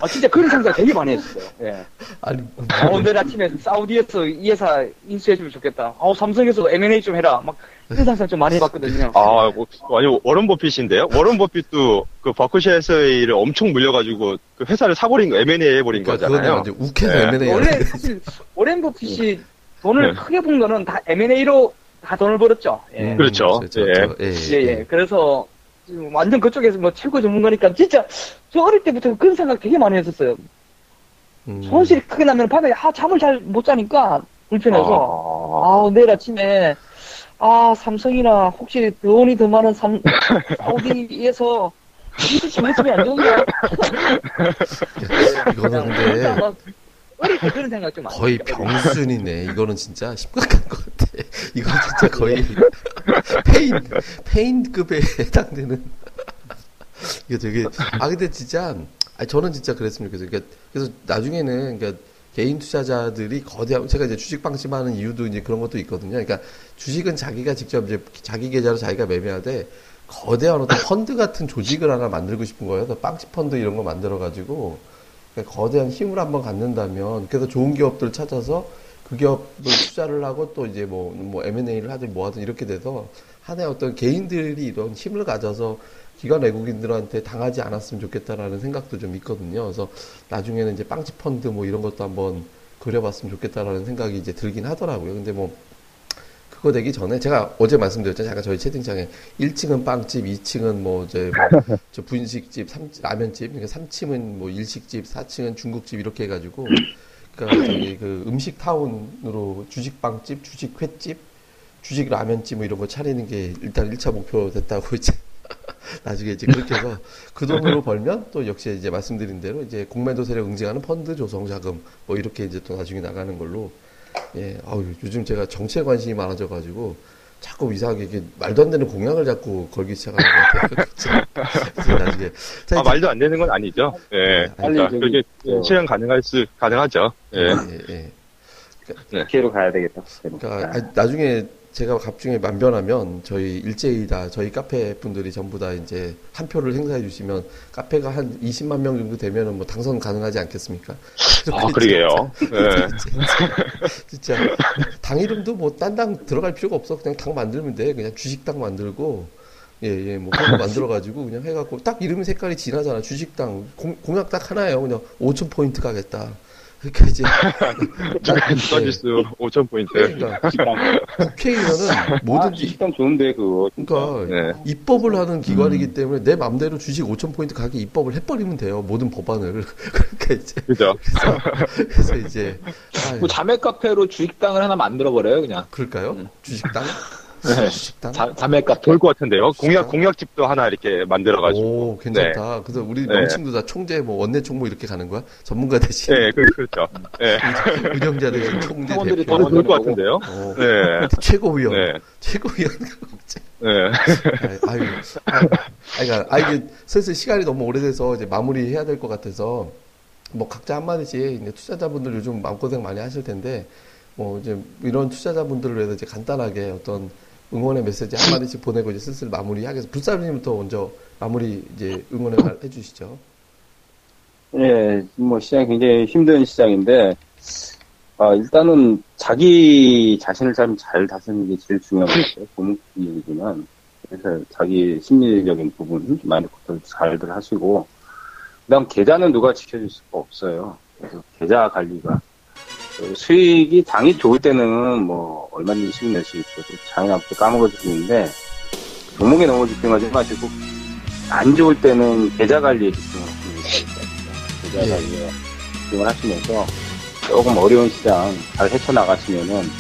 아 진짜 그런 상상 되게 많이 했어요. 예. 아니, 어, 내일 아침에 사우디에서 이 회사 인수해주면 좋겠다. 어, 삼성에서 M&A 좀 해라. 막 상상 좀 많이 해봤거든요. 아, 뭐, 아니, 워런 버핏인데요? 워런 버핏도 그 버크셔에서의 엄청 물려가지고 그 회사를 사버린 거, M&A 해버린 그러니까 거잖아요. 이제 욱해서 예. M&A. 원래 사실 오렌 버핏이 돈을 네. 크게 본 거는 다 M&A로 다 돈을 벌었죠. 예. 그렇죠. 그렇죠. 예. 예, 예, 예. 그래서 지금 완전 그쪽에서 뭐 최고 전문가니까 진짜 저 어릴 때부터 그런 생각 되게 많이 했었어요. 음. 손실이 크게 나면 밤에 아, 잠을 잘 못 자니까 불편해서 아, 아, 내일 아침에 아 삼성이나 혹시 돈이 더 많은 삼 [LAUGHS] 사우디에서 이렇게 좀 했으면 안 좋은가? [LAUGHS] 이거는 근데 막 어릴 때 그런 생각 좀 거의. 병 수준이네. 이거는 진짜 심각한 것 같아. 이거 진짜 거의 [LAUGHS] 폐인, 폐인급에 해당되는. 이거 되게, 아, 근데 진짜, 아 저는 진짜 그랬으면 좋겠어요. 그러니까, 그래서 나중에는, 그러니까, 개인 투자자들이 거대한, 제가 이제 주식 방송하는 이유도 이제 그런 것도 있거든요. 그러니까, 주식은 자기가 직접 이제 자기 계좌로 자기가 매매하되, 거대한 어떤 펀드 같은 조직을 하나 만들고 싶은 거예요. 그래서 빵치 펀드 이런 거 만들어 가지고, 그러니까 거대한 힘을 한번 갖는다면 그래서 좋은 기업들 찾아서 그 기업을 투자를 하고 또 이제 뭐, 뭐 M&A를 하든 뭐 하든 이렇게 돼서 하나의 어떤 개인들이 이런 힘을 가져서 기관 외국인들한테 당하지 않았으면 좋겠다라는 생각도 좀 있거든요. 그래서 나중에는 이제 빵치 펀드 뭐 이런 것도 한번 그려봤으면 좋겠다라는 생각이 이제 들긴 하더라고요. 근데 뭐 그거 되기 전에 제가 어제 말씀드렸잖아요. 잠깐 저희 채팅창에 1층은 빵집, 2층은 뭐 이제 [LAUGHS] 뭐 저 분식집, 삼, 라면집, 그러니까 3층은 뭐 일식집, 4층은 중국집 이렇게 해가지고 그러니까 저기 그 음식 타운으로 주식 빵집, 주식 횟집, 주식 라면집 뭐 이런 거 차리는 게 일단 1차 목표 됐다고 [LAUGHS] 이제 [LAUGHS] 나중에 이제 그렇게 해서 그 돈으로 벌면 또 역시 이제 말씀드린 대로 이제 공매도 세력 응징하는 펀드 조성 자금 뭐 이렇게 이제 또 나중에 나가는 걸로 예, 아우 요즘 제가 정치에 관심이 많아져 가지고 자꾸 이상하게 이게 말도 안 되는 공약을 자꾸 걸기 시작하는 것 같아요. [LAUGHS] 나중에 자, 아, 말도 안 되는 건 아니죠. 예. 빨리 그러니까 저기, 그게 저- 실현 가능할 수 가능하죠. 예. 예, 예. 피해로 가야 되겠다. 그러니까 아, 나중에 제가 갑중에 만변하면 저희 일제히 다 저희 카페 분들이 전부 다 이제 한 표를 행사해 주시면 카페가 한 20만 명 정도 되면은 뭐 당선 가능하지 않겠습니까? 아, 그러게요. 예. [LAUGHS] 진짜. 당 이름도 뭐 딴 당 들어갈 필요가 없어. 그냥 당 만들면 돼. 그냥 주식당 만들고 예 예 뭐 그런 거 [LAUGHS] 만들어 가지고 그냥 해갖고 딱 이름 색깔이 진하잖아. 주식당. 공, 공약 딱 하나예요. 그냥 5천 포인트 가겠다 그러니까 이제 [LAUGHS] 서비스 5,000포인트. 그러니까 국회의원은 아, 뭐든지 식당 좋은데 그거. 그러니까 네. 입법을 하는 기관이기 때문에 내 맘대로 주식 5천 포인트 가게 입법을 해버리면 돼요 모든 법안을 [LAUGHS] 그러니까 이제 그죠. 그래서 이제 아유, 뭐 자매 카페로 주식당을 하나 만들어 버려요 그냥. 그럴까요 주식당 네. 주식당 자, 자매 카페. 좋을 것 같은데요. 공약, 공약집도 하나 이렇게 만들어가지고. 오, 괜찮다. 그래서 우리 네. 명칭도 다 총재, 뭐, 원내 총무 이렇게 가는 거야? 전문가 대신, 예, 그, 그렇죠. 예. [LAUGHS] 운영자 대신 총재 대표. 더 좋을 것. 같은데요. 어, 네. 최고위원. 네. 최고위원. 네. 아유, 아유, 그러니까, 아, 이게 슬슬 시간이 너무 오래돼서 이제 마무리해야 될 것 같아서, 뭐, 각자 한마디씩, 이제 투자자분들 요즘 마음고생 많이 하실 텐데, 뭐, 이제 이런 투자자분들을 위해서 이제 간단하게 어떤 응원의 메시지 한마디씩 보내고 이제 슬슬 마무리하겠습니다. 불사님부터 먼저 마무리 이제 응원을 해주시죠. 예, 뭐 시장이 굉장히 힘든 시장인데, 아, 일단은 자기 자신을 참 잘 다스리는 게 제일 중요한 것 같아요. 얘기지만. 그래서 자기 심리적인 부분, 컨트롤 잘들 하시고, 그 다음 계좌는 누가 지켜줄 수가 없어요. 그래서 계좌 관리가. 그 수익이 장이 좋을 때는 뭐 얼마든지 수익 낼 수 있고, 또 장이 앞에 까먹어질 수 있는데, 종목에 너무 집중하지 마시고, 안 좋을 때는 계좌 관리에 집중하시는 게 좋을. 계좌 예. 관리에 집중을 하시면서 조금 어려운 시장 잘 헤쳐나가시면은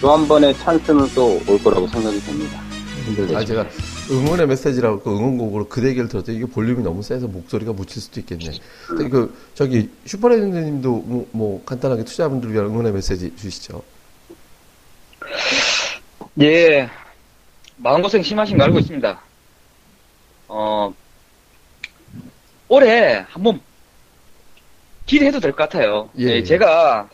또 한 번의 찬스는 또 올 거라고 생각이 됩니다. 힘들죠. 아, 제가 응원의 메시지라고 그 응원곡으로 그 대기를 들었더니 이게 볼륨이 너무 세서 목소리가 묻힐 수도 있겠네. 근데 그, 저기, 슈퍼레전드 님도 뭐, 뭐 간단하게 투자분들을 위한 응원의 메시지 주시죠. 예, 마음고생 심하신 거 알고 있습니다. 어, 올해 한번 기대해도 될 것 같아요. 예. 예, 제가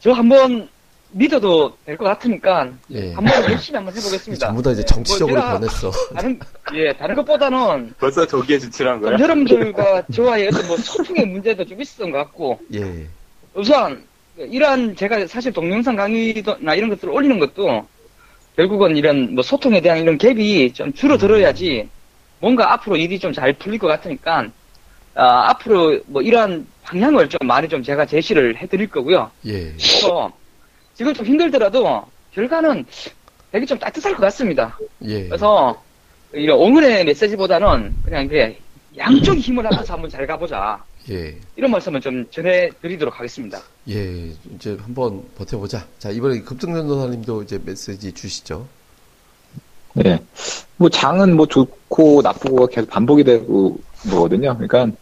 저 한번 믿어도 될 것 같으니까 예. 한번 열심히 한번 해보겠습니다. 전부 다 이제 정치적으로 뭐 변했어. 다른 예 다른 것보다는 벌써 저기에 진출한 좀 여러분들과 저와의 어떤 뭐 소통의 문제도 좀 있었던 것 같고 예. 우선 이러한 제가 사실 동영상 강의나 이런 것들을 올리는 것도 결국은 이런 뭐 소통에 대한 이런 갭이 좀 줄어들어야지 뭔가 앞으로 일이 좀 잘 풀릴 것 같으니까 아, 앞으로 뭐 이러한 방향을 좀 많이 좀 제가 제시를 해드릴 거고요. 예. 그래서 지금 좀 힘들더라도 결과는 되게 좀 따뜻할 것 같습니다. 예. 그래서 이런 응원의 메시지보다는 그냥 이게 양쪽이 힘을 합쳐서 한번 잘 가보자. 예. 이런 말씀을 좀 전해드리도록 하겠습니다. 예. 이제 한번 버텨보자. 자, 이번에 급등전도사님도 이제 메시지 주시죠. 네. 뭐 장은 뭐 좋고 나쁘고 계속 반복이 되고 뭐거든요. 그러니까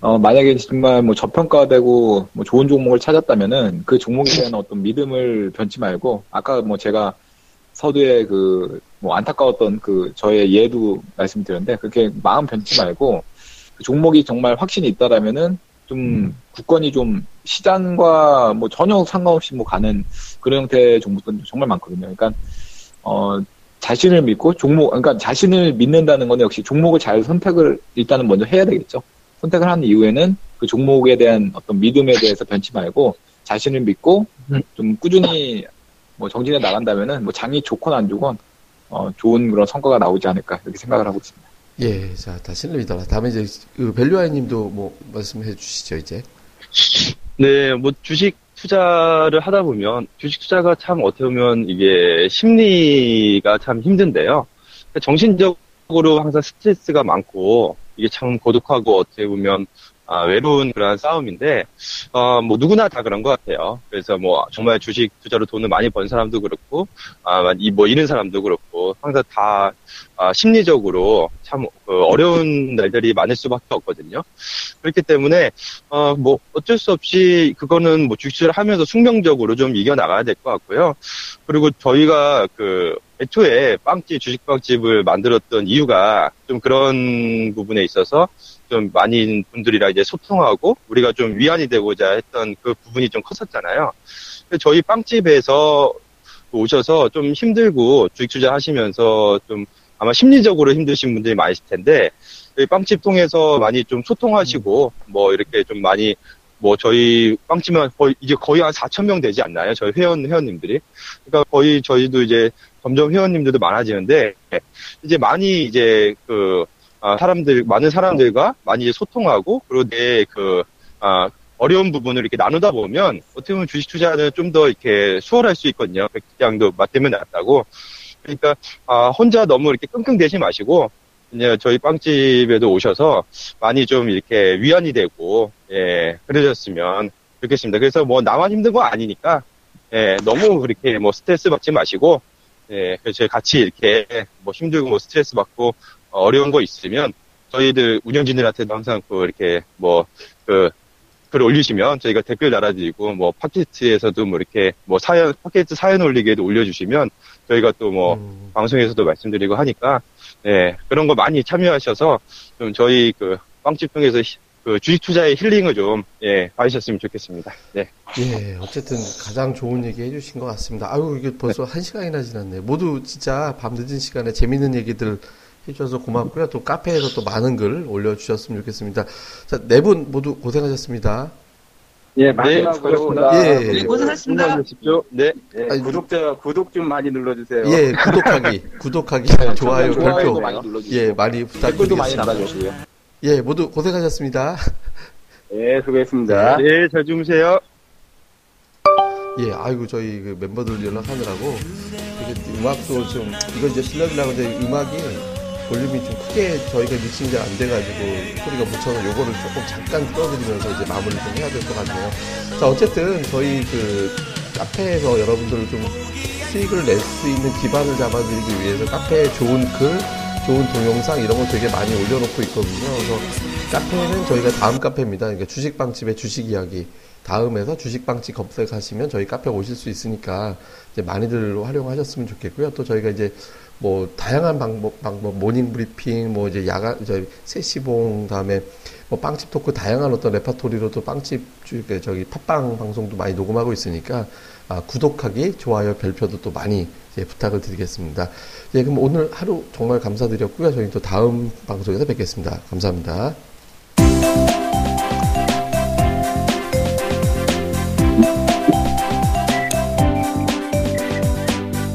어 만약에 정말 뭐 저평가되고 뭐 좋은 종목을 찾았다면은 그 종목에 대한 어떤 믿음을 변치 말고 아까 뭐 제가 서두에 그 뭐 안타까웠던 그 저의 예도 말씀드렸는데 그렇게 마음 변치 말고 그 종목이 정말 확신이 있다라면은 좀 굳건히 좀 시장과 뭐 전혀 상관없이 뭐 가는 그런 형태의 종목들은 정말 많거든요. 그러니까 어 자신을 믿고 종목, 그러니까 자신을 믿는다는 건 역시 종목을 잘 선택을 일단은 먼저 해야 되겠죠. 선택을 한 이후에는 그 종목에 대한 어떤 믿음에 대해서 변치 말고 자신을 믿고 좀 꾸준히 뭐 정진해 나간다면은 뭐 장이 좋건 안 좋건 어 좋은 그런 성과가 나오지 않을까 이렇게 생각을 하고 있습니다. 예. 자, 다시는 믿어라. 다음에 이제 그 밸류아이 님도 뭐 말씀해 주시죠, 이제. 네, 뭐 주식 투자를 하다 보면 주식 투자가 참 어떻게 보면 이게 심리가 참 힘든데요. 정신적으로 항상 스트레스가 많고 이게 참 고독하고 어떻게 보면 아, 외로운 그런 싸움인데, 어, 뭐, 누구나 다 그런 것 같아요. 그래서 뭐, 정말 주식 투자로 돈을 많이 번 사람도 그렇고, 아, 이, 뭐, 잃은 사람도 그렇고, 항상 다, 아, 심리적으로 참, 그 어려운 날들이 많을 수밖에 없거든요. 그렇기 때문에, 어, 뭐, 어쩔 수 없이, 그거는 뭐, 주식 투자를 하면서 숙명적으로 좀 이겨 나가야 될 것 같고요. 그리고 저희가 그, 애초에 빵집, 주식 빵집을 만들었던 이유가 좀 그런 부분에 있어서 좀 많은 분들이랑 이제 소통하고 우리가 좀 위안이 되고자 했던 그 부분이 좀 컸었잖아요. 저희 빵집에서 오셔서 좀 힘들고 주식 투자 하시면서 좀 아마 심리적으로 힘드신 분들이 많으실 텐데 저희 빵집 통해서 많이 좀 소통하시고 뭐 이렇게 좀 많이 뭐 저희 빵집은 거의 이제 거의 한 4천 명 되지 않나요? 저희 회원 회원님들이 그러니까 거의 저희도 이제 점점 회원님들도 많아지는데 이제 많이 이제 그 아, 사람들 많은 사람들과 많이 소통하고 그리고 내그 아, 어려운 부분을 이렇게 나누다 보면 어떻게 보면 주식 투자는 좀 더 이렇게 수월할 수 있거든요. 백장도 맞대면 낫다고. 그러니까 아, 혼자 너무 이렇게 끙끙대지 마시고 이제 저희 빵집에도 오셔서 많이 좀 이렇게 위안이 되고 예 그러셨으면 좋겠습니다. 그래서 뭐 나만 힘든 거 아니니까 예 너무 그렇게 뭐 스트레스 받지 마시고 예 그래서 같이 이렇게 뭐 힘들고 뭐 스트레스 받고 어려운 거 있으면 저희들 운영진들한테도 항상 그 이렇게 뭐그 글 올리시면 저희가 댓글 달아드리고 뭐 팟캐스트에서도 뭐 이렇게 뭐 사연 팟캐스트 사연 올리기에도 올려주시면 저희가 또뭐 음. 방송에서도 말씀드리고 하니까 예 그런 거 많이 참여하셔서 좀 저희 그 빵집 통해서 히- 그 주식 투자의 힐링을 좀 예 받으셨으면 좋겠습니다. 네. 예, 어쨌든 가장 좋은 얘기 해주신 것 같습니다. 아유, 이게 벌써 한 시간이나 지났네요. 모두 진짜 밤 늦은 시간에 재밌는 얘기들 해주셔서 고맙고요. 또 카페에서 또 많은 글 올려주셨으면 좋겠습니다. 자, 네 분 모두 고생하셨습니다. 예, 마지막으로 수고하셨습니다. 나- 예. 우리 고생하셨습니다. 수고하십시오. 네. 예, 아니, 구독자 구독 좀 많이 눌러주세요. 예, 구독하기, [LAUGHS] 구독하기, 좋아요, 좋아요도 별표. 많이 눌러주시고 예, 많이 댓글도 많이 부탁드리겠습니다. 달아주시고요. 예, 모두 고생하셨습니다. [LAUGHS] 예, 수고했습니다. 네, 잘 주무세요. 예, 아이고 저희 그 멤버들 연락하느라고 음악도 좀 이거 이제 실력이라고 근데 음악이 볼륨이 좀 크게 저희가 믹싱이 잘 안 돼가지고 소리가 묻혀서 요거를 조금 잠깐 끌어드리면서 이제 마무리를 좀 해야 될 것 같네요. 자, 어쨌든 저희 그 카페에서 여러분들을 좀 수익을 낼 수 있는 기반을 잡아드리기 위해서 카페에 좋은 글, 좋은 동영상 이런 거 되게 많이 올려놓고 있거든요. 그래서 카페는 저희가 다음 카페입니다. 그러니까 주식빵집의 주식 이야기. 다음에서 주식빵집 검색하시면 저희 카페 오실 수 있으니까 이제 많이들 활용하셨으면 좋겠고요. 또 저희가 이제 뭐 다양한 방법, 방법 morning 브리핑, 뭐 이제 야간 저희 세시봉 다음에 뭐 빵집 토크 다양한 어떤 레파토리로 또 빵집 저기 팟빵 방송도 많이 녹음하고 있으니까 아, 구독하기, 좋아요, 별표도 또 많이 이제 부탁을 드리겠습니다. 예, 그럼 오늘 하루 정말 감사드렸고요. 저희 또 다음 방송에서 뵙겠습니다. 감사합니다.